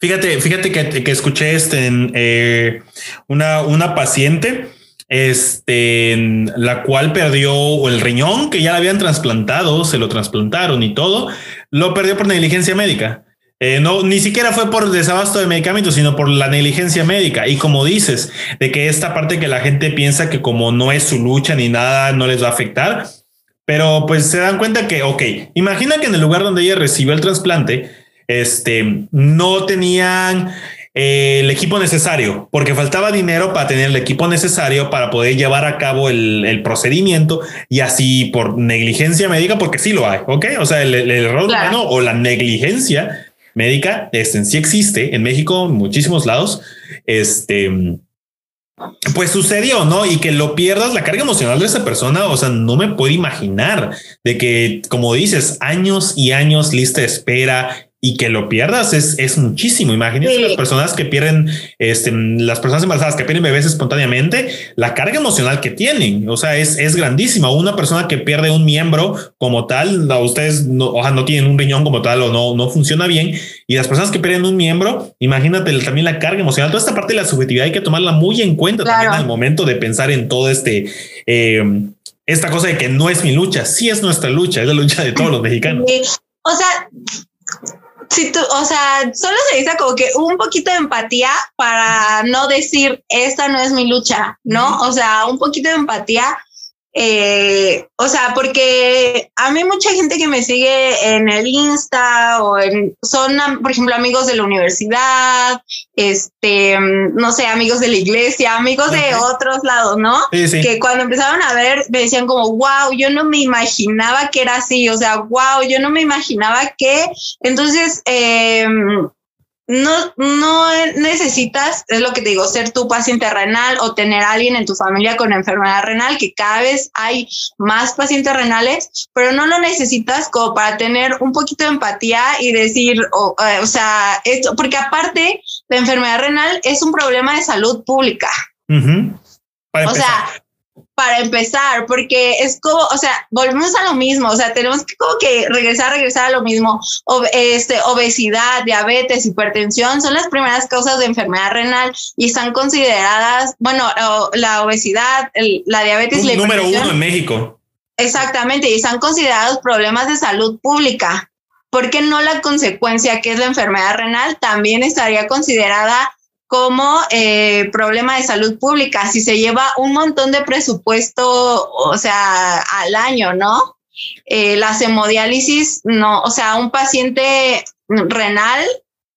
Fíjate, fíjate que, que escuché este, eh, una, una paciente, este, la cual perdió el riñón que ya la habían trasplantado, se lo trasplantaron y todo, lo perdió por negligencia médica. Eh, no, ni siquiera fue por desabasto de medicamentos, sino por la negligencia médica. Y como dices, de que esta parte que la gente piensa que como no es su lucha ni nada, no les va a afectar, pero pues se dan cuenta que, ok, imagina que en el lugar donde ella recibió el trasplante, este, no tenían eh, el equipo necesario, porque faltaba dinero para tener el equipo necesario para poder llevar a cabo el, procedimiento y así por negligencia médica, porque sí lo hay, ok, o sea, el, error humano o la negligencia médica este, en sí existe en México, en muchísimos lados, este pues sucedió, ¿no? Y que lo pierdas, la carga emocional de esa persona, o sea, no me puedo imaginar de que, como dices, años y años lista de espera y que lo pierdas es, es muchísimo. Imagínate las personas que pierden, este, las personas embarazadas que pierden bebés espontáneamente, la carga emocional que tienen, o sea, es, es grandísima. Una persona que pierde un miembro como tal, ustedes no, o sea, no tienen un riñón como tal o no, no funciona bien. Y las personas que pierden un miembro, imagínate también la carga emocional. Toda esta parte de la subjetividad hay que tomarla muy en cuenta también al momento de pensar en todo este, eh, esta cosa de que no es mi lucha, sí es nuestra lucha, es la lucha de todos los mexicanos. O sea, si tú, o sea, solo se dice como que un poquito de empatía para no decir, esta no es mi lucha, ¿no? O sea, un poquito de empatía eh, o sea, porque a mí mucha gente que me sigue en el Insta o en, son, por ejemplo, amigos de la universidad, este, no sé, amigos de la iglesia, amigos de otros lados, ¿no? Que cuando empezaron a ver me decían como, wow, yo no me imaginaba que era así, o sea, wow, yo no me imaginaba que, entonces, eh, no, no necesitas, es lo que te digo, ser tu paciente renal o tener a alguien en tu familia con enfermedad renal, que cada vez hay más pacientes renales, pero no lo necesitas como para tener un poquito de empatía y decir, o, eh, o sea, esto, porque aparte, la enfermedad renal es un problema de salud pública. o sea, para empezar, porque es como, o sea, volvemos a lo mismo, o sea, tenemos que como que regresar, regresar a lo mismo. este, obesidad, diabetes, hipertensión son las primeras causas de enfermedad renal y están consideradas, bueno, la obesidad, la diabetes, la número uno en México. Exactamente, y están considerados problemas de salud pública. porque no la consecuencia que es la enfermedad renal también estaría considerada como eh, problema de salud pública, si se lleva un montón de presupuesto, o sea, al año, ¿no? Eh, las hemodiálisis, no, o sea, un paciente renal,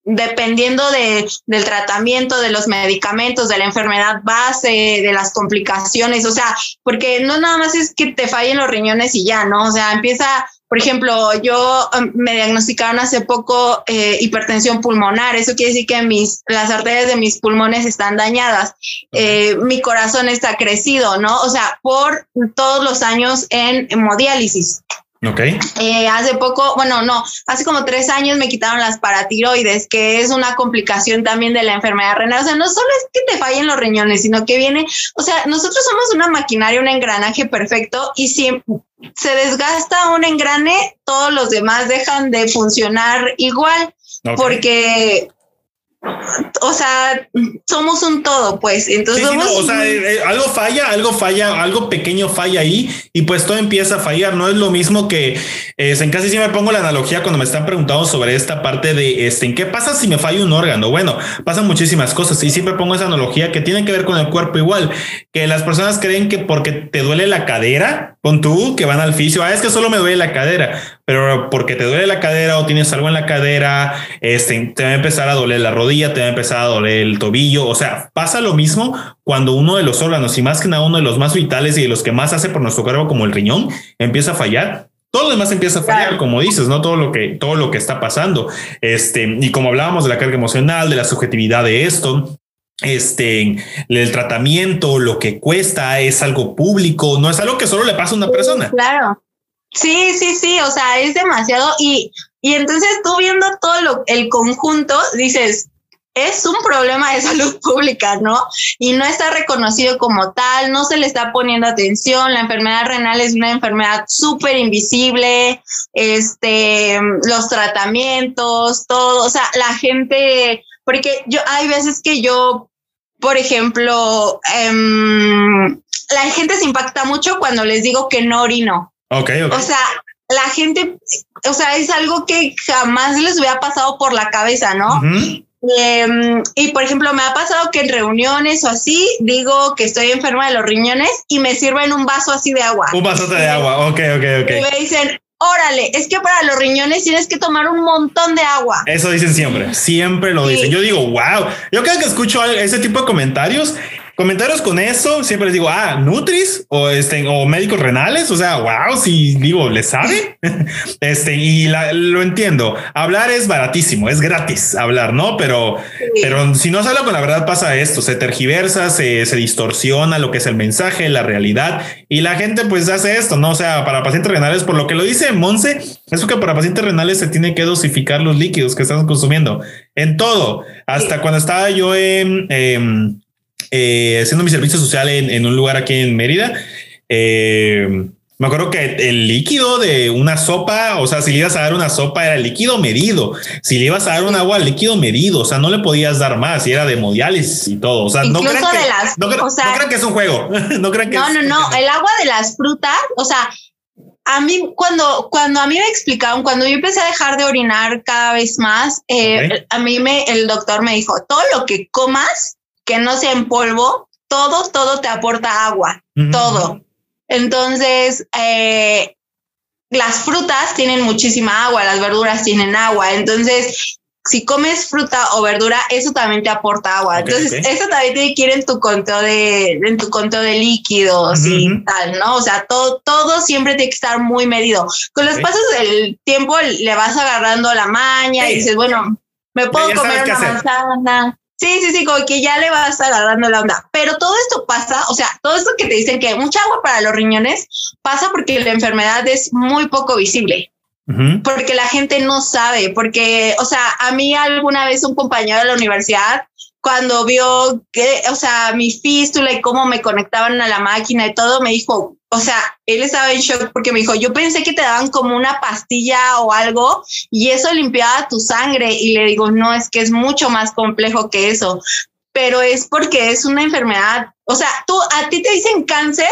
dependiendo de, del tratamiento, de los medicamentos, de la enfermedad base, de las complicaciones, o sea, porque no nada más es que te fallen los riñones y ya, ¿no? O sea, empieza por ejemplo, yo um, me diagnosticaron hace poco eh, hipertensión pulmonar. Eso quiere decir que mis, las arterias de mis pulmones están dañadas. Eh, mi corazón está crecido, ¿no? O sea, por todos los años en hemodiálisis. Ok. Eh, hace poco, bueno, no, hace como tres años me quitaron las paratiroides, que es una complicación también de la enfermedad renal. O sea, no solo es que te fallen los riñones, sino que viene, o sea, nosotros somos una maquinaria, un engranaje perfecto y si se desgasta un engrane, todos los demás dejan de funcionar igual. Porque o sea, somos un todo, pues. Entonces, o sea, eh, eh, algo falla, algo falla, algo pequeño falla ahí y pues todo empieza a fallar. No es lo mismo que eh, en casi siempre pongo la analogía cuando me están preguntando sobre esta parte de este, ¿en qué pasa si me falla un órgano? Bueno, pasan muchísimas cosas y siempre pongo esa analogía que tiene que ver con el cuerpo igual, que las personas creen que porque te duele la cadera, con tú que van al fisio, ah, es que solo me duele la cadera, pero porque te duele la cadera o tienes algo en la cadera, este, te va a empezar a doler la rodilla te va a empezar a doler el tobillo. O sea, pasa lo mismo cuando uno de los órganos, y más que nada uno de los más vitales y de los que más hace por nuestro cuerpo, como el riñón, empieza a fallar. Todo lo demás empieza a fallar, como dices, no todo lo que todo lo que está pasando. Este, y como hablábamos de la carga emocional, de la subjetividad de esto, este, el tratamiento, lo que cuesta es algo público, no es algo que solo le pasa a una persona. Claro. Sí, sí, sí, o sea, es demasiado y, y entonces tú viendo todo lo, el conjunto dices, es un problema de salud pública, ¿no? Y no está reconocido como tal, no se le está poniendo atención. La enfermedad renal es una enfermedad súper invisible, este, los tratamientos, todo, o sea, la gente, porque yo hay veces que yo, por ejemplo, em, la gente se impacta mucho cuando les digo que no orino. Ok, ok. O sea, la gente, o sea, es algo que jamás les hubiera pasado por la cabeza, ¿no? Em, y por ejemplo, me ha pasado que en reuniones o así digo que estoy enferma de los riñones y me sirven un vaso así de agua. Un vasote de agua, ok, ok, ok. Y me dicen, órale, es que para los riñones tienes que tomar un montón de agua. Eso dicen siempre, siempre lo dicen. Yo digo, wow, yo cada que escucho ese tipo de comentarios, comentarios con eso, siempre les digo, ah, Nutris o este, o médicos renales. O sea, wow, si digo, ¿le sabe? este, y lo entiendo. Hablar es baratísimo, es gratis hablar, no? Pero, pero si no se habla con la verdad, pasa esto: se tergiversa, se, se distorsiona lo que es el mensaje, la realidad, y la gente pues hace esto, no? O sea, para pacientes renales, por lo que lo dice Monse, es que para pacientes renales se tiene que dosificar los líquidos que están consumiendo en todo. Hasta cuando estaba yo en, eh, haciendo mi servicio social en, un lugar aquí en Mérida. Eh, me acuerdo que el líquido de una sopa, o sea, si le ibas a dar una sopa era líquido medido, si le ibas a dar un agua, líquido medido, o sea, no le podías dar más y era de hemodiálisis y todo. O sea, no crean, que, no, que es un juego. no crean que No, no, no. El agua de las frutas, o sea, a mí cuando, cuando a mí me explicaron, cuando yo empecé a dejar de orinar cada vez más, eh, a mí me, el doctor me dijo, todo lo que comas que no sea en polvo, todo, todo te aporta agua, todo. Entonces, eh, las frutas tienen muchísima agua, las verduras tienen agua. Entonces, si comes fruta o verdura, eso también te aporta agua. Entonces, eso también tiene que ir en tu conto de, en tu conto de líquidos y tal, ¿no? O sea, todo, todo siempre tiene que estar muy medido. Con los pasos del tiempo le vas agarrando la maña y dices, bueno, me puedo comer una manzana. Sí, sí, sí, como que ya le vas agarrando la onda. Pero todo esto pasa, o sea, todo esto que te dicen que mucha agua para los riñones pasa porque la enfermedad es muy poco visible. Porque la gente no sabe, porque, o sea, a mí alguna vez un compañero de la universidad cuando vio que, o sea, mi fístula y cómo me conectaban a la máquina y todo, me dijo, o sea, él estaba en shock porque me dijo, yo pensé que te daban como una pastilla o algo y eso limpiaba tu sangre. Y le digo, no, es que es mucho más complejo que eso, pero es porque es una enfermedad. O sea, tú, a ti te dicen cáncer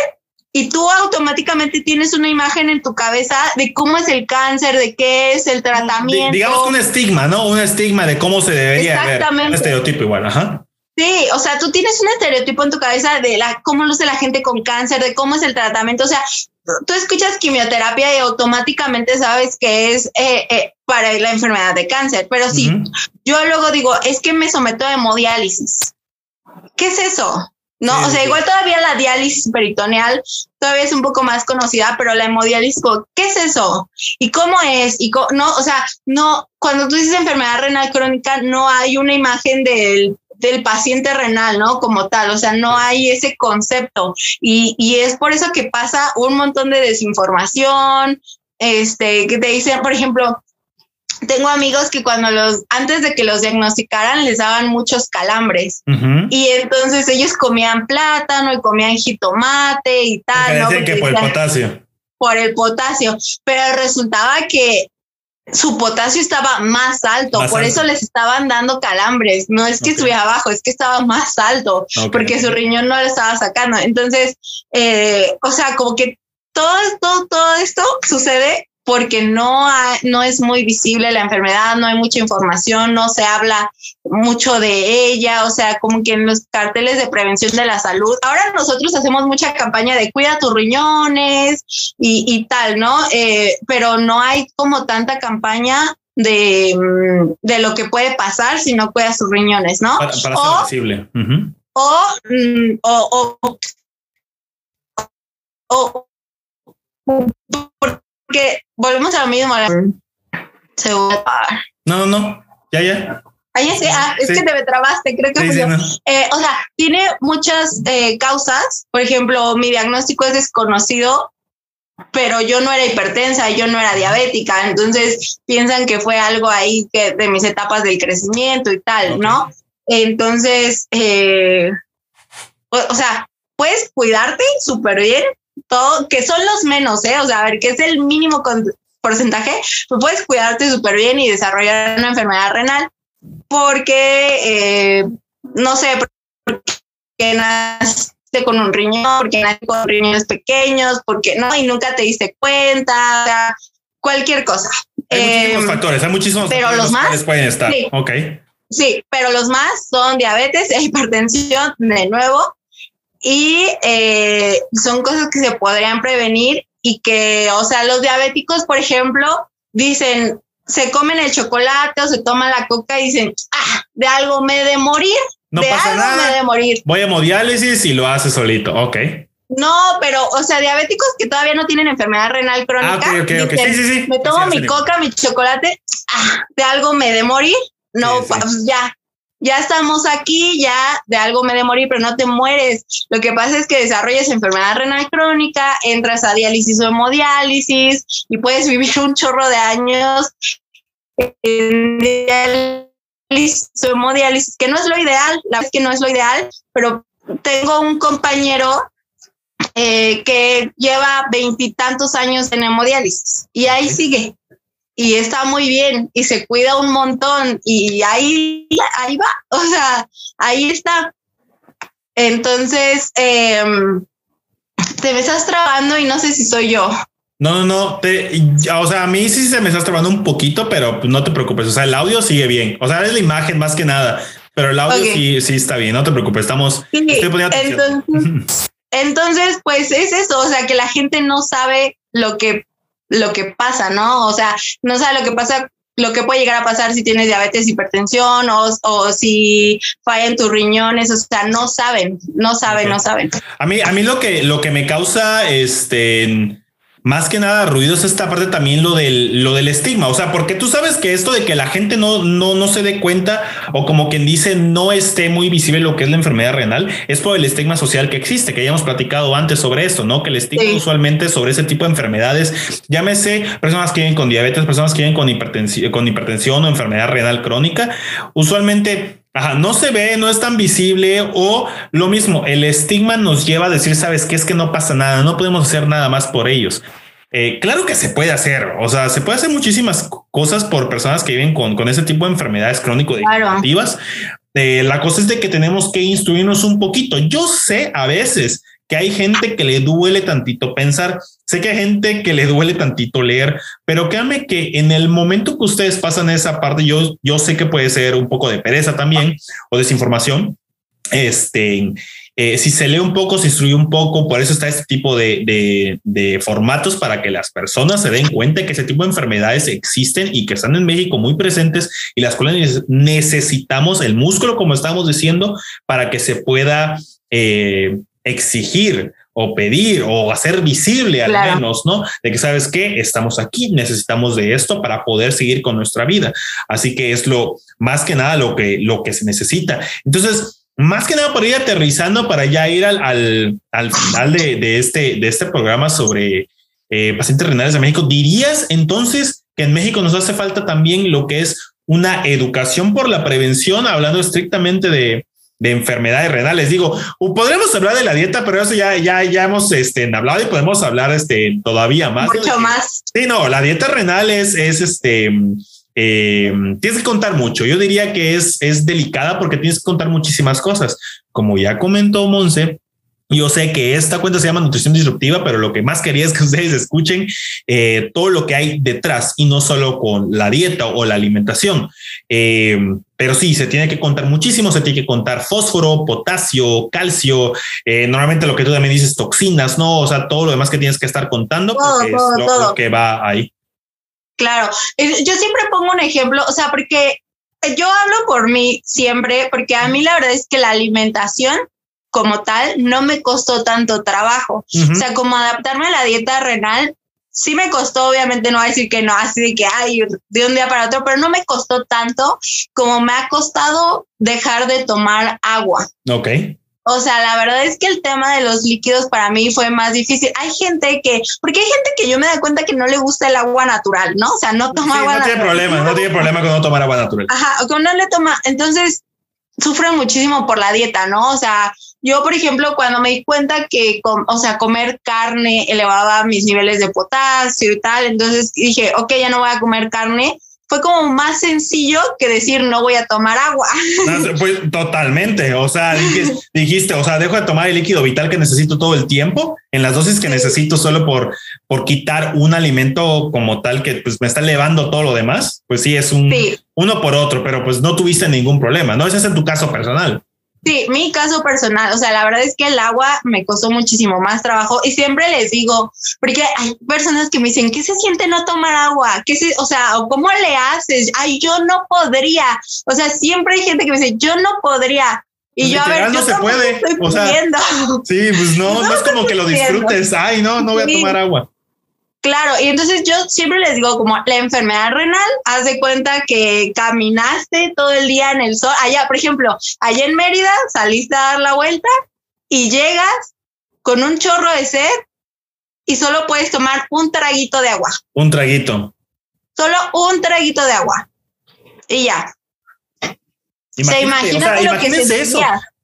y tú automáticamente tienes una imagen en tu cabeza de cómo es el cáncer, de qué es el tratamiento. digamos un estigma, ¿no? Un estigma de cómo se debería ver. Un estereotipo igual, ajá. Sí, o sea, tú tienes un estereotipo en tu cabeza de la, cómo luce la gente con cáncer, de cómo es el tratamiento. O sea, tú escuchas quimioterapia y automáticamente sabes que es eh, eh, para la enfermedad de cáncer. Pero sí, yo luego digo, es que me someto a hemodiálisis. ¿Qué es eso? No, o sea, igual todavía la diálisis peritoneal todavía es un poco más conocida, pero la hemodiálisis, ¿qué es eso? ¿Y cómo es? Y no, o sea, no, cuando tú dices enfermedad renal crónica, no hay una imagen del, del paciente renal, ¿no? Como tal, o sea, no hay ese concepto. Y, y es por eso que pasa un montón de desinformación, este, que te dicen, por ejemplo, tengo amigos que cuando los, antes de que los diagnosticaran, les daban muchos calambres. Y entonces ellos comían plátano y comían jitomate y tal. ¿no? que por el potasio. Por el potasio. Pero resultaba que su potasio estaba más alto, por eso les estaban dando calambres. No es que estuviera abajo, es que estaba más alto, porque su riñón no lo estaba sacando. Entonces, eh, o sea, como que todo, todo, todo esto sucede porque no, no es muy visible la enfermedad, no hay mucha información, no se habla mucho de ella, o sea, como que en los carteles de prevención de la salud. Ahora nosotros hacemos mucha campaña de cuida tus riñones y, tal, ¿no? Eh, pero no hay como tanta campaña de, mm, de, lo que puede pasar si no cuidas tus riñones, ¿no? Para, ser visible. o, mm, o, o, o que volvemos a lo mismo. No, no, ya, ya. Ahí sí, ah, es que te trabaste, creo que eh, o sea, tiene muchas eh, causas. Por ejemplo, mi diagnóstico es desconocido, pero yo no era hipertensa, yo no era diabética, entonces piensan que fue algo ahí que de mis etapas del crecimiento y tal, ¿no? Entonces, eh, o sea, puedes cuidarte súper bien, todo, que son los menos, ¿eh? O sea, a ver, que es el mínimo porcentaje, pues puedes cuidarte súper bien y desarrollar una enfermedad renal porque, eh, no sé, porque naciste con un riñón, porque naciste con riñones pequeños, porque no, y nunca te diste cuenta, cualquier cosa. Hay muchísimos eh, factores, hay muchísimos pero los más pueden estar. Sí, ok. Sí, pero los más son diabetes e hipertensión, de nuevo, y eh, son cosas que se podrían prevenir y que, o sea, los diabéticos, por ejemplo, dicen, se comen el chocolate o se toman la coca y dicen, ah, de algo me de morir. No de pasa algo nada. me de morir. Voy a hemodiálisis y lo hace solito. Ok. No, pero, o sea, diabéticos que todavía no tienen enfermedad renal crónica. Ah, ok, ok, Sí, sí, sí. Me tomo mi coca, mi chocolate, ah, de algo me de morir. No, pues ya, ya estamos aquí, ya de algo me de morir, pero no te mueres. Lo que pasa es que desarrollas enfermedad renal crónica, entras a diálisis o hemodiálisis y puedes vivir un chorro de años en diálisis o hemodiálisis, que no es lo ideal, la verdad es que no es lo ideal, pero tengo un compañero eh, que lleva veintitantos años en hemodiálisis y ahí sigue y está muy bien y se cuida un montón y ahí, ahí va, o sea, ahí está. Entonces, em, te me estás trabando y no sé si soy yo. No, no, no, te, o sea, a mí sí se me está trabando un poquito, pero no te preocupes, o sea, el audio sigue bien, o sea, es la imagen más que nada, pero el audio sí, sí está bien, no te preocupes, estamos... entonces, entonces, pues es eso, o sea, que la gente no sabe lo que lo que pasa, ¿no? O sea, no sabe lo que pasa lo que puede llegar a pasar si tienes diabetes, hipertensión o, o si fallan tus riñones, o sea, no saben, no saben, no saben. A mí, a mí lo que, lo que me causa este más que nada ruido es esta parte también lo del, lo del estigma. O sea, porque tú sabes que esto de que la gente no, no, no se dé cuenta o como quien dice no esté muy visible lo que es la enfermedad renal es por el estigma social que existe, que ya hemos platicado antes sobre esto, ¿no? Que el estigma usualmente sobre ese tipo de enfermedades, llámese personas que viven con diabetes, personas que viven con hipertensión, con hipertensión o enfermedad renal crónica, usualmente Ajá, no se ve, no es tan visible o lo mismo, el estigma nos lleva a decir, sabes qué es que no pasa nada, no podemos hacer nada más por ellos. Eh, claro que se puede hacer, o sea, se puede hacer muchísimas cosas por personas que viven con, con ese tipo de enfermedades crónico-degenerativas. Eh, la cosa es de que tenemos que instruirnos un poquito. Yo sé a veces que hay gente que le duele tantito pensar, sé que hay gente que le duele tantito leer, pero créanme que en el momento que ustedes pasan esa parte, yo, yo sé que puede ser un poco de pereza también o desinformación. Este, eh, si se lee un poco, se instruye un poco, por eso está este tipo de, de, formatos para que las personas se den cuenta que ese tipo de enfermedades existen y que están en México muy presentes y las cuales necesitamos el músculo, como estamos diciendo, para que se pueda eh, exigir o pedir o hacer visible al menos, ¿no? De que sabes que estamos aquí, necesitamos de esto para poder seguir con nuestra vida. Así que es lo más que nada lo que, lo que se necesita. Entonces, más que nada por ir aterrizando para ya ir al, al, final de, este, de este programa sobre eh, pacientes renales de México, ¿dirías entonces que en México nos hace falta también lo que es una educación por la prevención, hablando estrictamente de, de enfermedades renales? Digo, podremos hablar de la dieta, pero eso ya, ya, ya hemos este, hablado y podemos hablar este, todavía más. Mucho más. Sí, no, la dieta renal es, es este eh, tienes que contar mucho. Yo diría que es, es delicada porque tienes que contar muchísimas cosas. Como ya comentó Monse, yo sé que esta cuenta se llama Nutrición Disruptiva, pero lo que más quería es que ustedes escuchen eh, todo lo que hay detrás y no solo con la dieta o la alimentación. Eh, pero sí, se tiene que contar muchísimo, se tiene que contar fósforo, potasio, calcio, normalmente lo que tú también dices, toxinas, ¿no? O sea, todo lo demás que tienes que estar contando, porque es lo que va ahí. Claro, yo siempre pongo un ejemplo, o sea, porque yo hablo por mí siempre, porque a mí la verdad es que la alimentación como tal no me costó tanto trabajo. O sea, como adaptarme a la dieta renal, sí me costó, obviamente no voy a decir que no, así de que, ay, de un día para otro, pero no me costó tanto como me ha costado dejar de tomar agua. Ok. O sea, la verdad es que el tema de los líquidos para mí fue más difícil. Hay gente que, porque hay gente que yo me da cuenta que no le gusta el agua natural, ¿no? O sea, no toma agua no Tiene problema, no tiene problema con no tomar agua natural. Ajá, con no le toma. Entonces, sufre muchísimo por la dieta, ¿no? O sea, yo, por ejemplo, cuando me di cuenta que, o sea, comer carne elevaba mis niveles de potasio y tal, entonces dije, ok, ya no voy a comer carne fue como más sencillo que decir no voy a tomar agua. pues totalmente, o sea, dijiste, o sea, dejo de tomar el líquido vital que necesito todo el tiempo en las dosis que necesito solo por, por quitar un alimento como tal que pues me está elevando todo lo demás, pues sí, es un uno por otro, pero pues no tuviste ningún problema, ¿no? Ese es en tu caso personal. Sí, mi caso personal, o sea, la verdad es que el agua me costó muchísimo más trabajo y siempre les digo, porque hay personas que me dicen, ¿qué se siente no tomar agua? ¿Qué se, o sea, ¿cómo le haces? Ay, yo no podría. O sea, siempre hay gente que me dice, yo no podría. Y yo, a ver, no se puede. O sea, sí, pues no, no, es como que lo disfrutes. Ay, no, no voy a tomar agua. Claro, y entonces yo siempre les digo como la enfermedad renal, haz de cuenta que caminaste todo el día en el sol, allá, por ejemplo, allá en Mérida saliste a dar la vuelta y llegas con un chorro de sed y solo puedes tomar un traguito de agua. Un traguito. Solo un traguito de agua. Y ya. se imagina lo que se eso.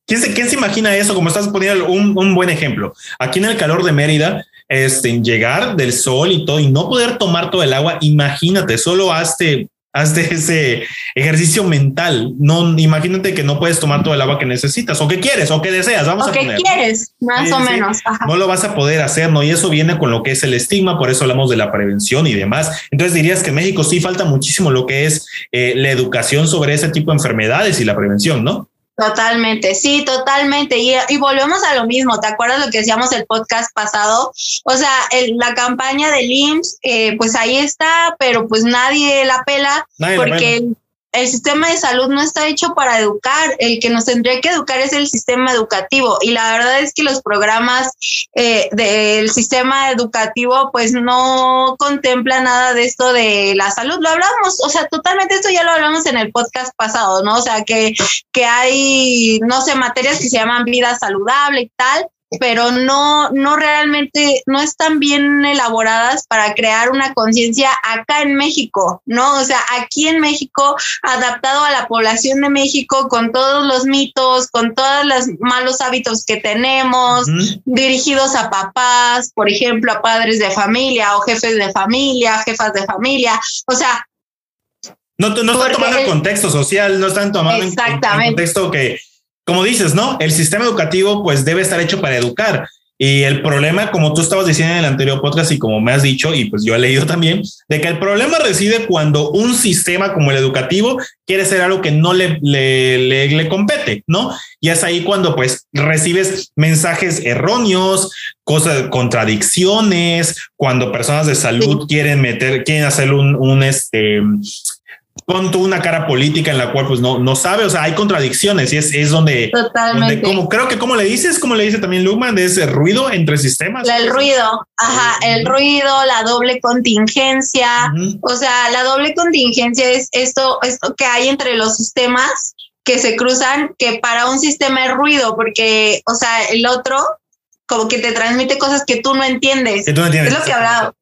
¿Quién se, ¿Quién se imagina eso? Como estás poniendo un, un buen ejemplo. Aquí en el calor de Mérida, este, llegar del sol y todo y no poder tomar todo el agua, imagínate, solo hazte, hazte ese ejercicio mental. No, imagínate que no puedes tomar todo el agua que necesitas o que quieres o que deseas. Vamos o a que quieres, más o menos. No lo vas a poder hacer, ¿no? Y eso viene con lo que es el estigma, por eso hablamos de la prevención y demás. Entonces dirías que en México sí falta muchísimo lo que es eh, la educación sobre ese tipo de enfermedades y la prevención, ¿no? Totalmente, sí, totalmente. Y, y, volvemos a lo mismo. ¿Te acuerdas lo que decíamos el podcast pasado? O sea, la campaña del IMSS, eh, pues ahí está, pero pues nadie la pela porque el sistema de salud no está hecho para educar, el que nos tendría que educar es el sistema educativo y la verdad es que los programas eh, del sistema educativo pues no contemplan nada de esto de la salud, lo hablamos, o sea, totalmente esto ya lo hablamos en el podcast pasado, ¿no? O sea, que, que hay, no sé, materias que se llaman vida saludable y tal, pero no, no realmente, no están bien elaboradas para crear una conciencia acá en México, ¿no? O sea, aquí en México, adaptado a la población de México, con todos los mitos, con todos los malos hábitos que tenemos, dirigidos a papás, por ejemplo, a padres de familia o jefes de familia, jefas de familia, o sea... No, no están tomando el contexto social, no están tomando en, en contexto que como dices, ¿no? El sistema educativo pues debe estar hecho para educar. Y el problema, como tú estabas diciendo en el anterior podcast y como me has dicho, y pues yo he leído también, de que el problema reside cuando un sistema como el educativo quiere ser algo que no le, le, le, compete, ¿no? Y es ahí cuando pues recibes mensajes erróneos, cosas, contradicciones, cuando personas de salud quieren meter, quieren hacer un, un este, con una cara política en la cual pues no, no sabe, o sea, hay contradicciones y es, es donde, Totalmente. como creo que como le dices, como le dice también Lugman, de ese ruido entre sistemas. El ruido, ajá, el ruido, la doble contingencia, o sea, la doble contingencia es esto, esto que hay entre los sistemas que se cruzan, que para un sistema es ruido, porque, o sea, el otro como que te transmite cosas que tú no entiendes. Que tú no entiendes. Es lo que hablamos.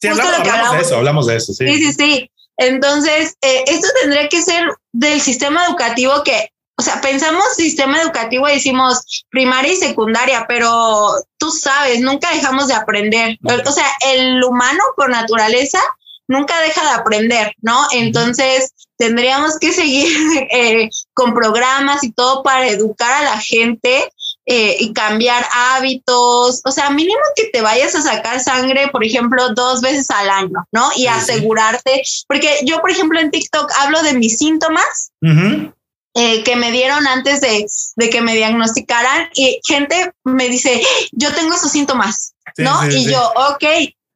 Sí, hablamos, hablamos de eso, hablamos de eso, sí. Sí, sí, sí. Entonces, eh, esto tendría que ser del sistema educativo que, o sea, pensamos sistema educativo y decimos primaria y secundaria, pero tú sabes, nunca dejamos de aprender. O sea, el humano por naturaleza nunca deja de aprender, ¿no? Entonces, tendríamos que seguir eh, con programas y todo para educar a la gente eh, y cambiar hábitos, o sea, mínimo que te vayas a sacar sangre, por ejemplo, dos veces al año, ¿no? Y asegurarte, porque yo, por ejemplo, en TikTok hablo de mis síntomas. Eh, que me dieron antes de, de, que me diagnosticaran y gente me dice, yo tengo esos síntomas, ¿no? y yo, ok,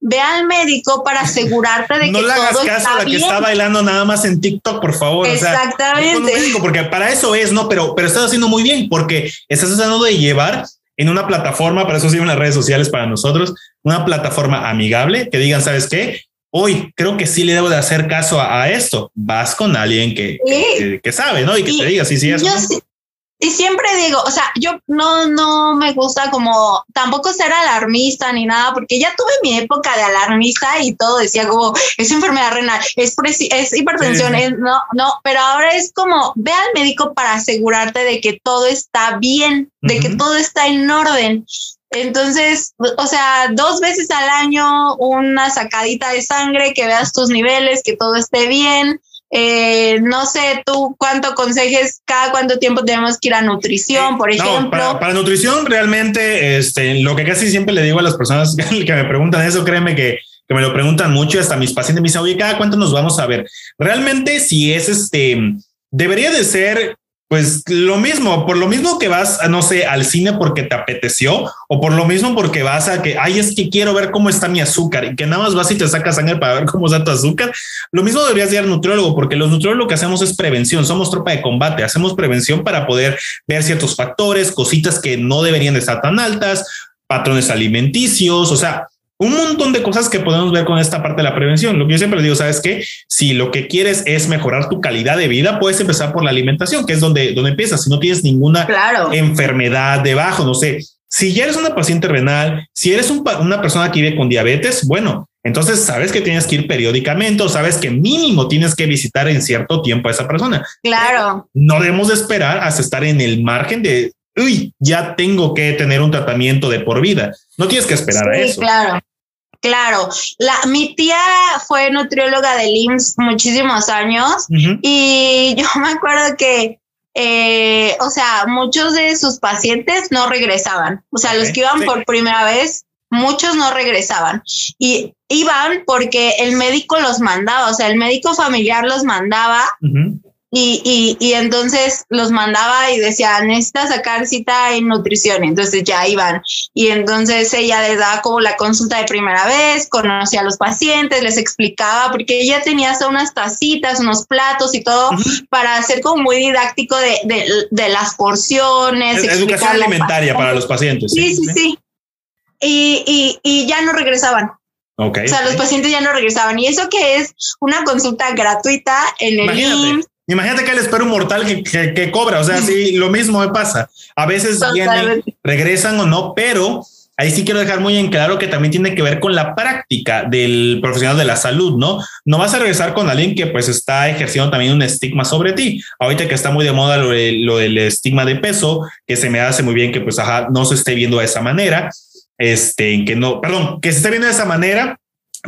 ve al médico para asegurarte de que no le hagas caso a la que está bailando nada más en TikTok, por favor. Exactamente. porque para eso es, no, pero, pero estás haciendo muy bien porque estás tratando de llevar en una plataforma, para eso sirven las redes sociales para nosotros, una plataforma amigable que digan, ¿sabes qué? Hoy creo que sí le debo de hacer caso a, esto. Vas con alguien que, que, sabe, ¿no? Y que te diga, sí, sí, eso. Y siempre digo, o sea, yo no, no me gusta como tampoco ser alarmista ni nada, porque ya tuve mi época de alarmista y todo decía como es enfermedad renal, es, es hipertensión, Es, no, no, pero ahora es como ve al médico para asegurarte de que todo está bien, de que todo está en orden. Entonces, o sea, dos veces al año una sacadita de sangre, que veas tus niveles, que todo esté bien eh, no sé tú cuánto aconsejes, cada cuánto tiempo tenemos que ir a nutrición, por ejemplo. para, nutrición, realmente, este, lo que casi siempre le digo a las personas que me preguntan eso, créeme que, que me lo preguntan mucho, hasta mis pacientes me dicen, oye, cada cuánto nos vamos a ver. Realmente, si es este, debería de ser pues lo mismo, por lo mismo que vas, no sé, al cine porque te apeteció, o por lo mismo porque vas a que, ay, es que quiero ver cómo está mi azúcar y que nada más vas y te sacas sangre para ver cómo está tu azúcar. Lo mismo deberías ir al nutriólogo, porque los nutriólogos lo que hacemos es prevención, somos tropa de combate, hacemos prevención para poder ver ciertos factores, cositas que no deberían de estar tan altas, patrones alimenticios, o sea, un montón de cosas que podemos ver con esta parte de la prevención. Lo que yo siempre digo, sabes que si lo que quieres es mejorar tu calidad de vida, puedes empezar por la alimentación, que es donde, donde empiezas. Si no tienes ninguna enfermedad debajo, no sé, si ya eres una paciente renal, si eres una persona que vive con diabetes, bueno, entonces sabes que tienes que ir periódicamente o sabes que mínimo tienes que visitar en cierto tiempo a esa persona. Claro. No debemos de esperar hasta estar en el margen de, uy, ya tengo que tener un tratamiento de por vida. No tienes que esperar a eso. Claro. Claro, la, mi tía fue nutrióloga de IMSS muchísimos años y yo me acuerdo que, eh, o sea, muchos de sus pacientes no regresaban, o sea, los que iban por primera vez, muchos no regresaban. Y iban porque el médico los mandaba, o sea, el médico familiar los mandaba y, y, y, entonces los mandaba y decía, necesita sacar cita en nutrición. Entonces ya iban. Y entonces ella les daba como la consulta de primera vez, conocía a los pacientes, les explicaba, porque ella tenía hasta unas tacitas, unos platos y todo para hacer como muy didáctico de, de, de las porciones. educación alimentaria para los pacientes. Sí, sí, sí. Y, y, y ya no regresaban. Okay. O sea, los pacientes ya no regresaban. Y eso que es una consulta gratuita en el IMSS imagínate que le espera un mortal que, que, cobra, o sea, sí, lo mismo me pasa. A veces vienen, regresan o no, pero ahí sí quiero dejar muy en claro que también tiene que ver con la práctica del profesional de la salud, ¿no? No vas a regresar con alguien que pues está ejerciendo también un estigma sobre ti. Ahorita que está muy de moda lo, del estigma de peso, que se me hace muy bien que pues ajá, no se esté viendo de esa manera, este, que no, perdón, que se esté viendo de esa manera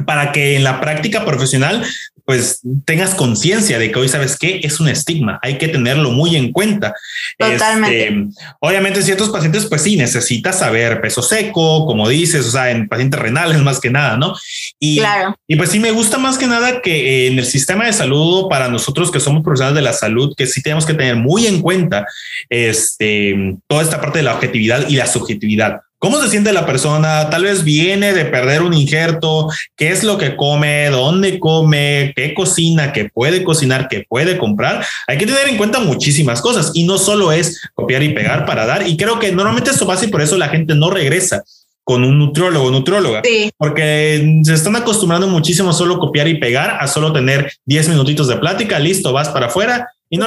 para que en la práctica profesional pues tengas conciencia de que hoy sabes que es un estigma, hay que tenerlo muy en cuenta. Totalmente. Este, obviamente ciertos pacientes pues sí necesitas saber peso seco, como dices, o sea, en pacientes renales más que nada, ¿no? Y, claro. y pues sí me gusta más que nada que en el sistema de salud para nosotros que somos profesionales de la salud, que sí tenemos que tener muy en cuenta este, toda esta parte de la objetividad y la subjetividad. ¿Cómo se siente la persona? Tal vez viene de perder un injerto, qué es lo que come, dónde come, qué cocina, qué puede cocinar, qué puede comprar. Hay que tener en cuenta muchísimas cosas y no solo es copiar y pegar para dar. Y creo que normalmente eso pasa y por eso la gente no regresa con un nutriólogo o nutrióloga, porque se están acostumbrando muchísimo a solo copiar y pegar, a solo tener 10 minutitos de plática, listo, vas para afuera y no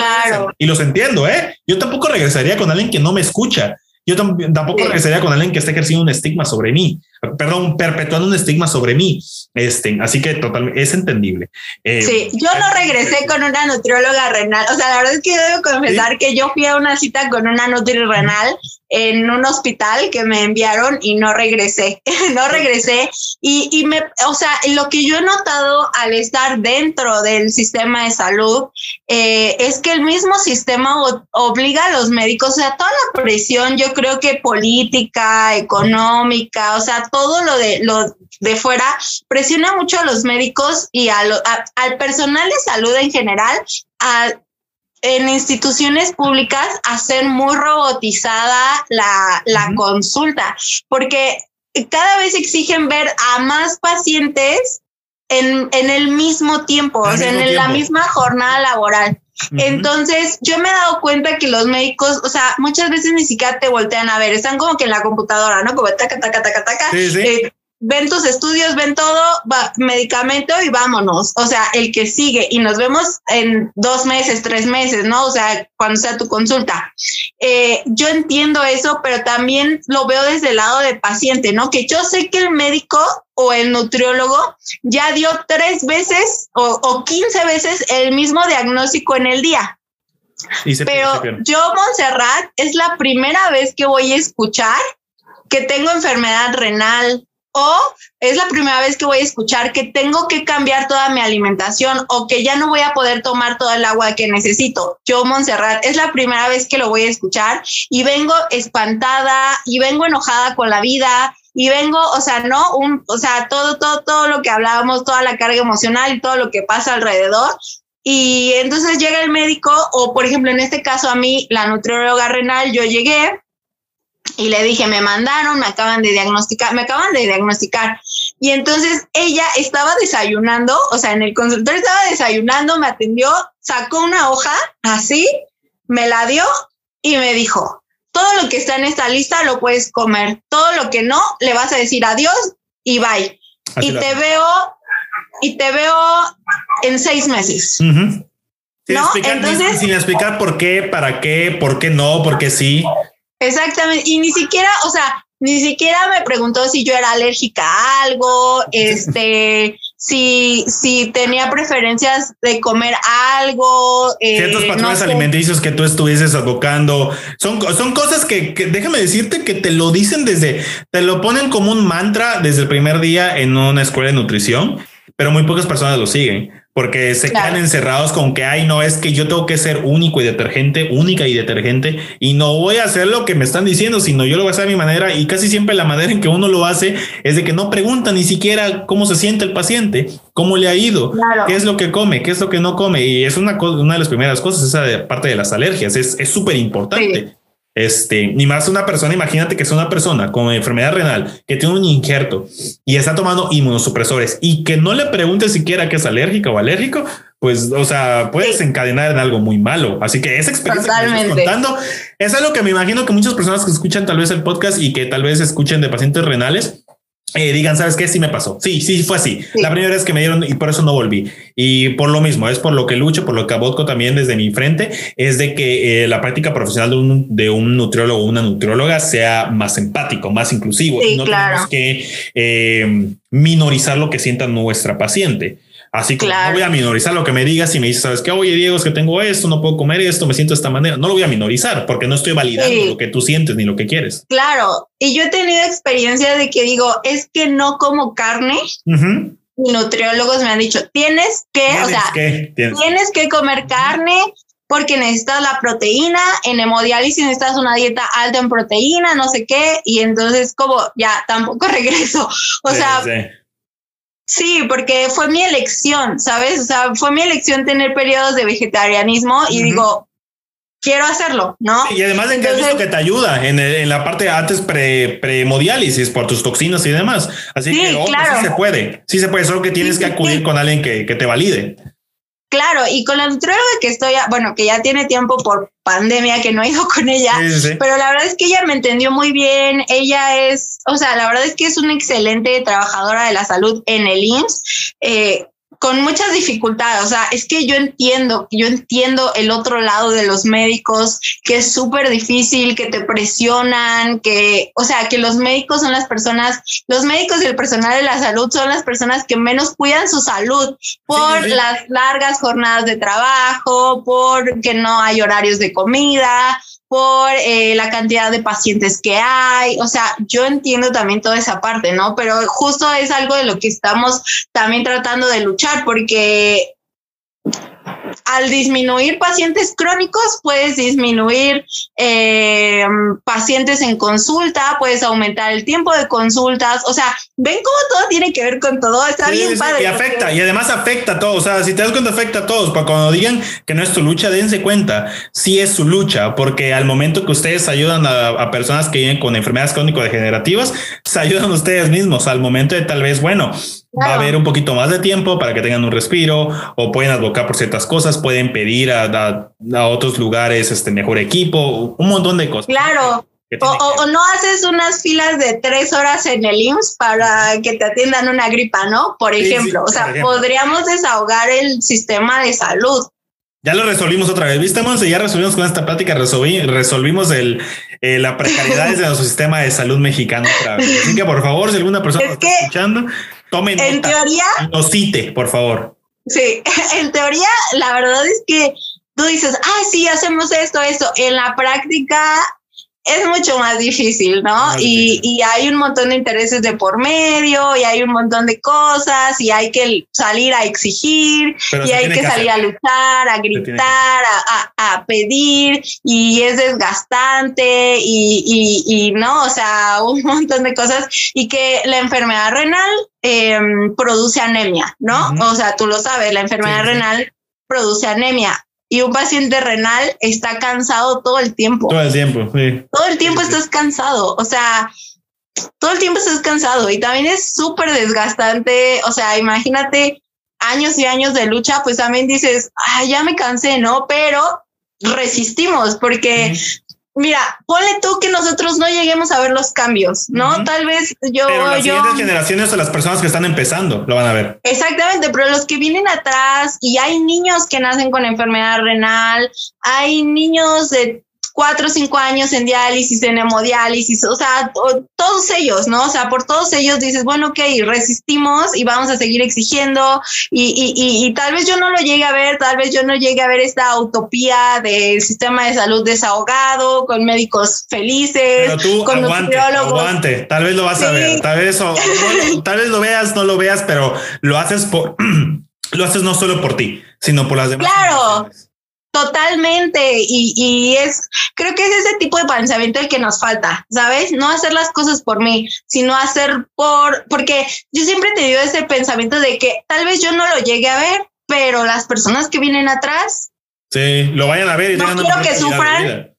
Y los entiendo, ¿eh? Yo tampoco regresaría con alguien que no me escucha yo tampoco regresaría con alguien que esté ejerciendo un estigma sobre mí, perdón, perpetuando un estigma sobre mí. Este, así que totalmente es entendible. Eh, sí, yo no regresé con una nutrióloga renal. O sea, la verdad es que debo confesar que yo fui a una cita con una nutrióloga renal en un hospital que me enviaron y no regresé, no regresé. Y, y me, o sea, lo que yo he notado al estar dentro del sistema de salud eh, es que el mismo sistema obliga a los médicos, o sea, toda la presión, yo creo que política, económica, o sea, todo lo de, lo de fuera, presiona mucho a los médicos y a al personal de salud en general a en instituciones públicas hacer muy robotizada la, la consulta, porque cada vez exigen ver a más pacientes en, en el mismo tiempo, o sea, en la misma jornada laboral. Entonces, yo me he dado cuenta que los médicos, o sea, muchas veces ni siquiera te voltean a ver, están como que en la computadora, ¿no? Como taca, taca, taca, taca. Sí, sí. Eh, ven tus estudios, ven todo, va, medicamento y vámonos. O sea, el que sigue y nos vemos en dos meses, tres meses, ¿no? O sea, cuando sea tu consulta. Eh, yo entiendo eso, pero también lo veo desde el lado del paciente, ¿no? Que yo sé que el médico o el nutriólogo ya dio tres veces o, o 15 veces el mismo diagnóstico en el día. Pero yo, Montserrat, es la primera vez que voy a escuchar que tengo enfermedad renal, o es la primera vez que voy a escuchar que tengo que cambiar toda mi alimentación o que ya no voy a poder tomar todo el agua que necesito. Yo, Montserrat, es la primera vez que lo voy a escuchar y vengo espantada y vengo enojada con la vida y vengo, o sea, no, un, o sea, todo, todo, todo lo que hablábamos, toda la carga emocional y todo lo que pasa alrededor. Y entonces llega el médico, o por ejemplo, en este caso a mí, la nutrióloga renal, yo llegué, y le dije, me mandaron, me acaban de diagnosticar, me acaban de diagnosticar. Y entonces ella estaba desayunando, o sea, en el consultorio estaba desayunando, me atendió, sacó una hoja así, me la dio y me dijo, todo lo que está en esta lista lo puedes comer, todo lo que no, le vas a decir adiós y bye. y te veo, y te veo en seis meses. ¿No? Entonces, sin explicar por qué, para qué, por qué no, por qué sí. Exactamente, y ni siquiera, o sea, ni siquiera me preguntó si yo era alérgica a algo, este, si, si tenía preferencias de comer algo. Eh, Ciertos patrones alimenticios que tú estuvieses advocando. Son, son cosas que, que, déjame decirte que te lo dicen desde, te lo ponen como un mantra desde el primer día en una escuela de nutrición, pero muy pocas personas lo siguen porque se quedan encerrados con que, ay, no, es que yo tengo que ser único y detergente, única y detergente, y no voy a hacer lo que me están diciendo, sino yo lo voy a hacer a mi manera, y casi siempre la manera en que uno lo hace es de que no pregunta ni siquiera cómo se siente el paciente, cómo le ha ido, qué es lo que come, qué es lo que no come, y es una, una de las primeras cosas, esa parte de las alergias, es súper importante. Este, ni más una persona, imagínate que es una persona con enfermedad renal que tiene un injerto y está tomando inmunosupresores y que no le pregunte siquiera que es alérgica o alérgico, pues, o sea, puedes encadenar en algo muy malo. Así que esa experiencia que estás contando es algo que me imagino que muchas personas que escuchan tal vez el podcast y que tal vez escuchen de pacientes renales, eh, digan, ¿sabes qué? Sí me pasó. Sí, sí, fue así. La primera vez que me dieron y por eso no volví. Y por lo mismo, es por lo que lucho, por lo que abotco también desde mi frente, es de que eh, la práctica profesional de un, de un nutriólogo o una nutrióloga sea más empático, más inclusivo. y no tenemos que eh, minorizar lo que sienta nuestra paciente. Así que no voy a minorizar lo que me digas y me dices, sabes que, oye, Diego, es que tengo esto, no puedo comer esto, me siento de esta manera. No lo voy a minorizar porque no estoy validando lo que tú sientes ni lo que quieres. Claro. Y yo he tenido experiencia de que digo, es que no como carne. Y nutriólogos me han dicho, tienes que, o sea, ¿Tienes? que comer carne porque necesitas la proteína, en hemodiálisis necesitas una dieta alta en proteína, no sé qué, y entonces como ya tampoco regreso. O sea, Sí, porque fue mi elección, ¿sabes? O sea, fue mi elección tener periodos de vegetarianismo y digo, quiero hacerlo, ¿no? y además de que has visto que te ayuda en, en la parte antes pre, premodiálisis por tus toxinas y demás. Así que oh, sí se puede, sí se puede, solo que tienes que acudir con alguien que, que te valide. Claro, y con la nutrióloga que estoy, bueno, que ya tiene tiempo por pandemia que no he ido con ella, pero la verdad es que ella me entendió muy bien, ella es, o sea, la verdad es que es una excelente trabajadora de la salud en el IMSS. Eh, con muchas dificultades. O sea, es que yo entiendo, yo entiendo el otro lado de los médicos, que es súper difícil, que te presionan, que, o sea, que los médicos son las personas, los médicos y el personal de la salud son las personas que menos cuidan su salud por las largas jornadas de trabajo, por que no hay horarios de comida, por eh, la cantidad de pacientes que hay. O sea, yo entiendo también toda esa parte, ¿no? Pero justo es algo de lo que estamos también tratando de luchar porque al disminuir pacientes crónicos, puedes disminuir eh, pacientes en consulta, puedes aumentar el tiempo de consultas. O sea, ven cómo todo tiene que ver con todo. Está bien padre. Y afecta, y además afecta a todos. O sea, si te das cuenta, afecta a todos. Para cuando digan que no es tu lucha, dense cuenta. Sí es su lucha, porque al momento que ustedes ayudan a, personas que viven con enfermedades crónico-degenerativas, se ayudan ustedes mismos. Al momento de tal vez, bueno, va a haber un poquito más de tiempo para que tengan un respiro o pueden advocar por ciertas cosas, pueden pedir a, a, otros lugares este mejor equipo, un montón de cosas. Claro. O, no haces unas filas de tres horas en el IMSS para que te atiendan una gripa, ¿no? Por ejemplo, o sea, podríamos desahogar el sistema de salud. Ya lo resolvimos otra vez, ¿viste, Monse? Ya resolvimos con esta plática, resolvimos el, eh, la precariedad de nuestro sistema de salud mexicano Así que, por favor, si alguna persona está escuchando, tomen en teoría, no cite, por favor. Sí, en teoría, la verdad es que tú dices, ah, sí, hacemos esto, esto. En la práctica es mucho más difícil, ¿no? y, y, hay un montón de intereses de por medio y hay un montón de cosas y hay que salir a exigir y hay que, salir a luchar, a gritar, a, a, pedir y es desgastante y, y, y, no, o sea, un montón de cosas y que la enfermedad renal em, produce anemia, ¿no? O sea, tú lo sabes, la enfermedad renal produce anemia y un paciente renal está cansado todo el tiempo. Todo el tiempo, sí. Todo el tiempo estás cansado, o sea, todo el tiempo estás cansado y también es súper desgastante, o sea, imagínate años y años de lucha, pues también dices, ah, ya me cansé, ¿no? Pero resistimos porque mira, ponle tú que nosotros no lleguemos a ver los cambios, ¿no? Tal vez yo. Pero las siguientes generaciones o las personas que están empezando lo van a ver. Exactamente, pero los que vienen atrás y hay niños que nacen con enfermedad renal, hay niños de cuatro o cinco años en diálisis, en hemodiálisis, o sea, todos ellos, ¿no? O sea, por todos ellos dices, bueno, ok, resistimos y vamos a seguir exigiendo y, y, y, tal vez yo no lo llegue a ver, tal vez yo no llegue a ver esta utopía del sistema de salud desahogado, con médicos felices, Pero tú, con aguante, aguante, tal vez lo vas a ver, tal vez, tal vez lo veas, no lo veas, pero lo haces por... lo haces no solo por ti, sino por las demás. Claro, Totalmente, y, y, es, creo que es ese tipo de pensamiento el que nos falta, ¿sabes? No hacer las cosas por mí, sino hacer por, porque yo siempre he tenido ese pensamiento de que tal vez yo no lo llegue a ver, pero las personas que vienen atrás. Sí, lo vayan a ver y no quiero que sufran.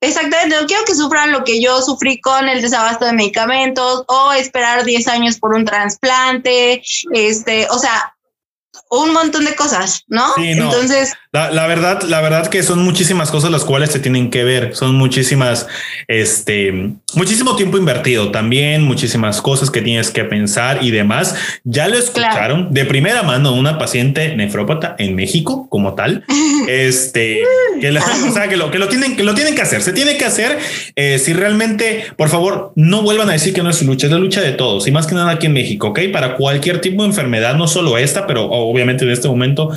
Exactamente, no quiero que sufran lo que yo sufrí con el desabasto de medicamentos o esperar 10 años por un trasplante, este, o sea, un montón de cosas, ¿no? Entonces, la, verdad, la verdad que son muchísimas cosas las cuales se tienen que ver, son muchísimas, este, muchísimo tiempo invertido también, muchísimas cosas que tienes que pensar y demás. Ya lo escucharon de primera mano una paciente nefrópata en México como tal, este, que, o sea, que lo que lo tienen que lo tienen que hacer, se tiene que hacer. Eh, si realmente, por favor, no vuelvan a decir que no es su lucha, es la lucha de todos y más que nada aquí en México, ok? Para cualquier tipo de enfermedad, no solo esta, pero obviamente en este momento,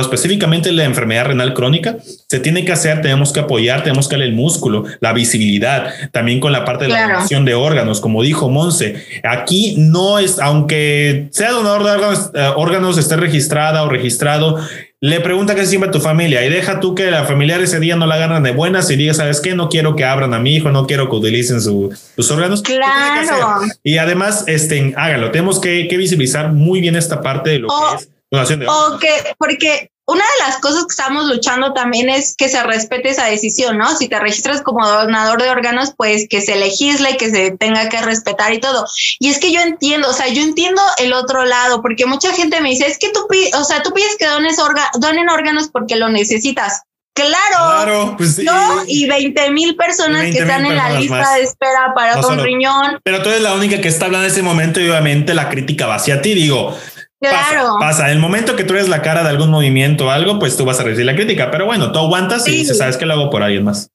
específicamente la enfermedad renal crónica, se tiene que hacer, tenemos que apoyar, tenemos que darle el músculo, la visibilidad, también con la parte de la donación de órganos, como dijo Monse. Aquí no es, aunque sea donador de órganos, eh, órganos esté registrada o registrado, le pregunta que siempre a tu familia y deja tú que la familiar ese día no la agarran de buenas y diga, ¿sabes qué? No quiero que abran a mi hijo, no quiero que utilicen sus órganos. Claro. Y además, este, hágalo. Tenemos que, visibilizar muy bien esta parte de lo que es donación de órganos. O que, porque una de las cosas que estamos luchando también es que se respete esa decisión, ¿no? Si te registras como donador de órganos, pues que se legisle, que se tenga que respetar y todo. Y es que yo entiendo, o sea, yo entiendo el otro lado, porque mucha gente me dice, es que tú, o sea, tú pides que dones donen órganos porque lo necesitas. Claro, pues ¿no? y 20 mil personas que están en la lista de espera para un riñón. Pero tú eres la única que está hablando en ese momento y obviamente la crítica va hacia ti. Digo, Claro. Pasa, En el momento que tú eres la cara de algún movimiento o algo, pues tú vas a recibir la crítica. Pero bueno, tú aguantas y dices, sabes que lo hago por alguien más.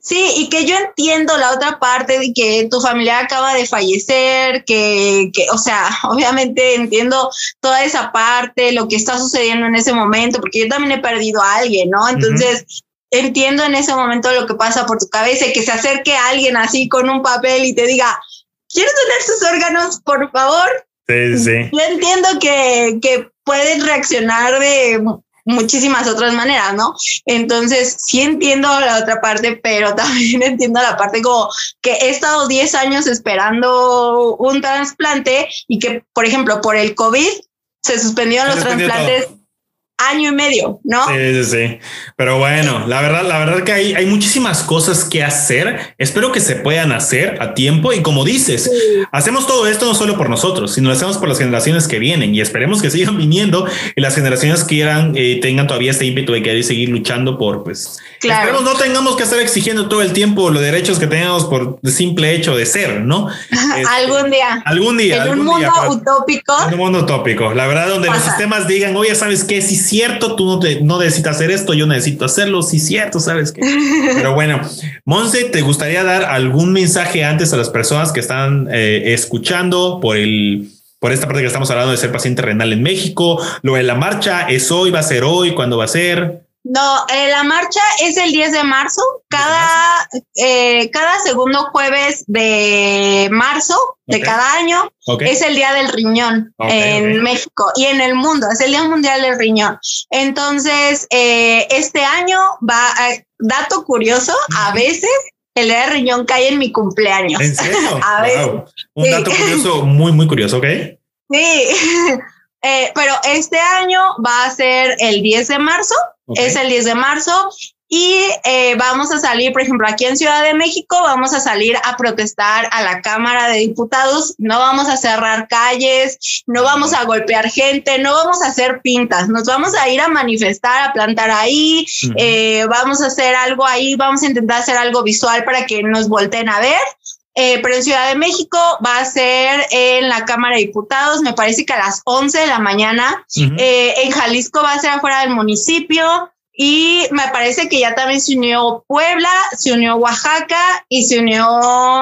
Sí, y que yo entiendo la otra parte de que tu familia acaba de fallecer, que, que, o sea, obviamente entiendo toda esa parte, lo que está sucediendo en ese momento, porque yo también he perdido a alguien, ¿no? Entonces, entiendo en ese momento lo que pasa por tu cabeza y que se acerque a alguien así con un papel y te diga, ¿quieres donar sus órganos, por favor? Yo entiendo que, que pueden reaccionar de muchísimas otras maneras, ¿no? Entonces, sí entiendo la otra parte, pero también entiendo la parte como que he estado 10 años esperando un trasplante y que, por ejemplo, por el COVID se suspendieron los trasplantes año y medio, ¿no? Sí, sí, sí. Pero bueno, la verdad, la verdad que hay, hay muchísimas cosas que hacer. Espero que se puedan hacer a tiempo. Y como dices, hacemos todo esto no solo por nosotros, sino lo hacemos por las generaciones que vienen y esperemos que sigan viniendo y las generaciones quieran, eh, tengan todavía este ímpetu de querer seguir luchando por, pues, claro. esperemos no tengamos que estar exigiendo todo el tiempo los derechos que tenemos por el simple hecho de ser, ¿no? Este, algún día. Algún día. En un mundo utópico. En un mundo utópico. La verdad, donde los sistemas digan, oye, ¿sabes qué? Si cierto, tú no, te, no necesitas hacer esto, yo necesito hacerlo, sí, cierto, sabes qué. Pero bueno, Monse, ¿te gustaría dar algún mensaje antes a las personas que están eh, escuchando por el por esta parte que estamos hablando de ser paciente renal en México? Lo de la marcha es hoy, va a ser hoy, ¿cuándo va a ser? No, eh, la marcha es el 10 de marzo. Cada, eh, cada segundo jueves de marzo de cada año es el día del riñón en México y en el mundo. Es el Día Mundial del Riñón. Entonces, eh, este año va, dato curioso, a veces el día del riñón cae en mi cumpleaños. ¿En serio? a veces. Un dato curioso, muy, muy curioso, ¿ok? Sí. pero este año va a ser el 10 de marzo es el 10 de marzo y eh, vamos a salir, por ejemplo, aquí en Ciudad de México, vamos a salir a protestar a la Cámara de Diputados, no vamos a cerrar calles, no vamos a golpear gente, no vamos a hacer pintas, nos vamos a ir a manifestar, a plantar ahí, eh, vamos a hacer algo ahí, vamos a intentar hacer algo visual para que nos volteen a ver. Eh, pero en Ciudad de México va a ser en la Cámara de Diputados, me parece que a las 11 de la mañana. Eh, en Jalisco va a ser afuera del municipio. Y me parece que ya también se unió Puebla, se unió Oaxaca y se unió,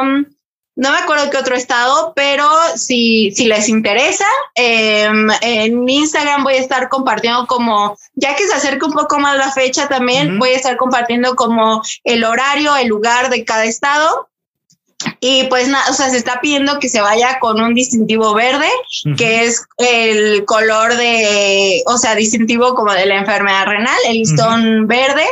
mm, no me acuerdo qué otro estado, pero si, si les interesa, em, en Instagram voy a estar compartiendo como, ya que se acerca un poco más la fecha también, voy a estar compartiendo como el horario, el lugar de cada estado y pues nada, o sea, se está pidiendo que se vaya con un distintivo verde, que es el color de, o sea, distintivo como de la enfermedad renal, el listón verde.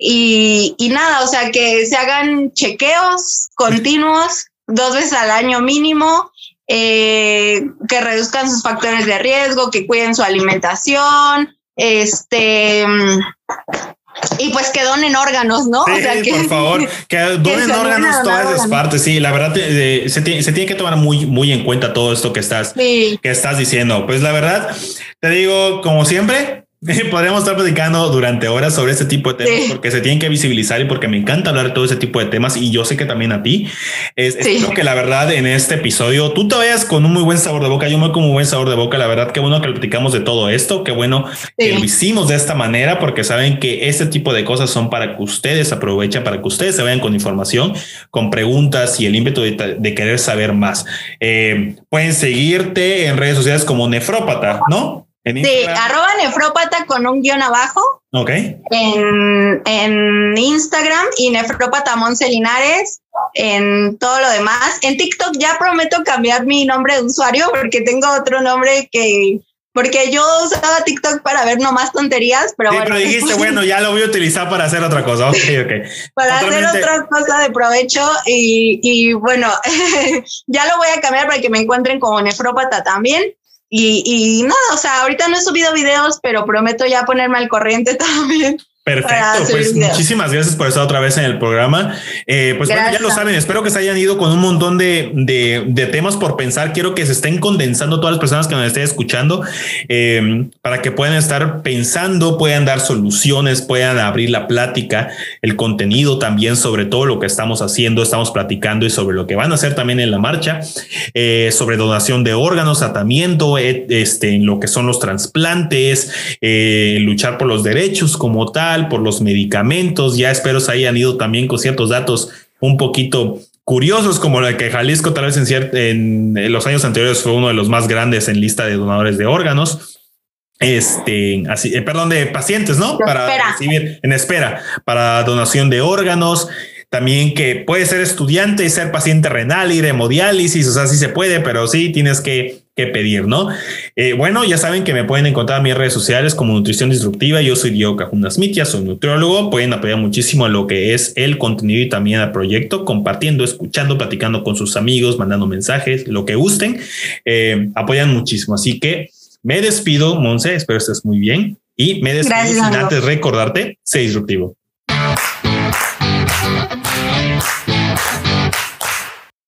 Y, y nada, o sea, que se hagan chequeos continuos dos veces al año mínimo, eh, que reduzcan sus factores de riesgo, que cuiden su alimentación, este, y pues que donen órganos, ¿no? Sí, o sea, que, por favor, que donen órganos todas esas partes. Sí, la verdad eh, se, tiene, se, tiene, que tomar muy, muy en cuenta todo esto que estás, que estás diciendo. Pues la verdad, te digo, como siempre, Podríamos estar platicando durante horas sobre este tipo de temas porque se tienen que visibilizar y porque me encanta hablar de todo ese tipo de temas y yo sé que también a ti. Es, que la verdad en este episodio tú te vayas con un muy buen sabor de boca. Yo me voy con un buen sabor de boca. La verdad, qué bueno que platicamos de todo esto. Qué bueno que lo hicimos de esta manera porque saben que este tipo de cosas son para que ustedes aprovechen, para que ustedes se vayan con información, con preguntas y el ímpetu de, querer saber más. Eh, pueden seguirte en redes sociales como nefrópata, ¿no? Sí, arroba nefrópata con un guion abajo. Ok. En, en Instagram y nefrópata Moncelinares en todo lo demás. En TikTok ya prometo cambiar mi nombre de usuario porque tengo otro nombre que porque yo usaba TikTok para ver nomás tonterías, pero bueno. Pero dijiste, bueno, ya lo voy a utilizar para hacer otra cosa. Ok, ok. para hacer otra cosa de provecho y, y bueno, ya lo voy a cambiar para que me encuentren como nefrópata también. Y, y nada, o sea, ahorita no he subido videos, pero prometo ya ponerme al corriente también. Perfecto, pues muchísimas gracias por estar otra vez en el programa. Eh, pues bueno, ya lo saben, espero que se hayan ido con un montón de, de, temas por pensar. Quiero que se estén condensando todas las personas que nos estén escuchando eh, para que puedan estar pensando, puedan dar soluciones, puedan abrir la plática, el contenido también sobre todo lo que estamos haciendo, estamos platicando y sobre lo que van a hacer también en la marcha, eh, sobre donación de órganos, tratamiento, este, en lo que son los trasplantes, luchar por los derechos como tal por los medicamentos. Ya espero se hayan ido también con ciertos datos un poquito curiosos, como la que Jalisco tal vez en, en los años anteriores fue uno de los más grandes en lista de donadores de órganos este, así, eh, perdón, de pacientes, ¿no? para recibir en espera para donación de órganos. También que puede ser estudiante y ser paciente renal y de hemodiálisis, o sea, sí se puede, pero sí tienes que que pedir, ¿no? Eh, bueno, ya saben que me pueden encontrar en mis redes sociales como Nutrición Disruptiva. Yo soy Diego Cajuna Smith, soy nutriólogo. Pueden apoyar muchísimo a lo que es el contenido y también al proyecto, compartiendo, escuchando, platicando con sus amigos, mandando mensajes, lo que gusten. Eh, apoyan muchísimo. Así que me despido, Monse. Espero estés muy bien. Y me despido sin antes recordarte, sé disruptivo. Thank you.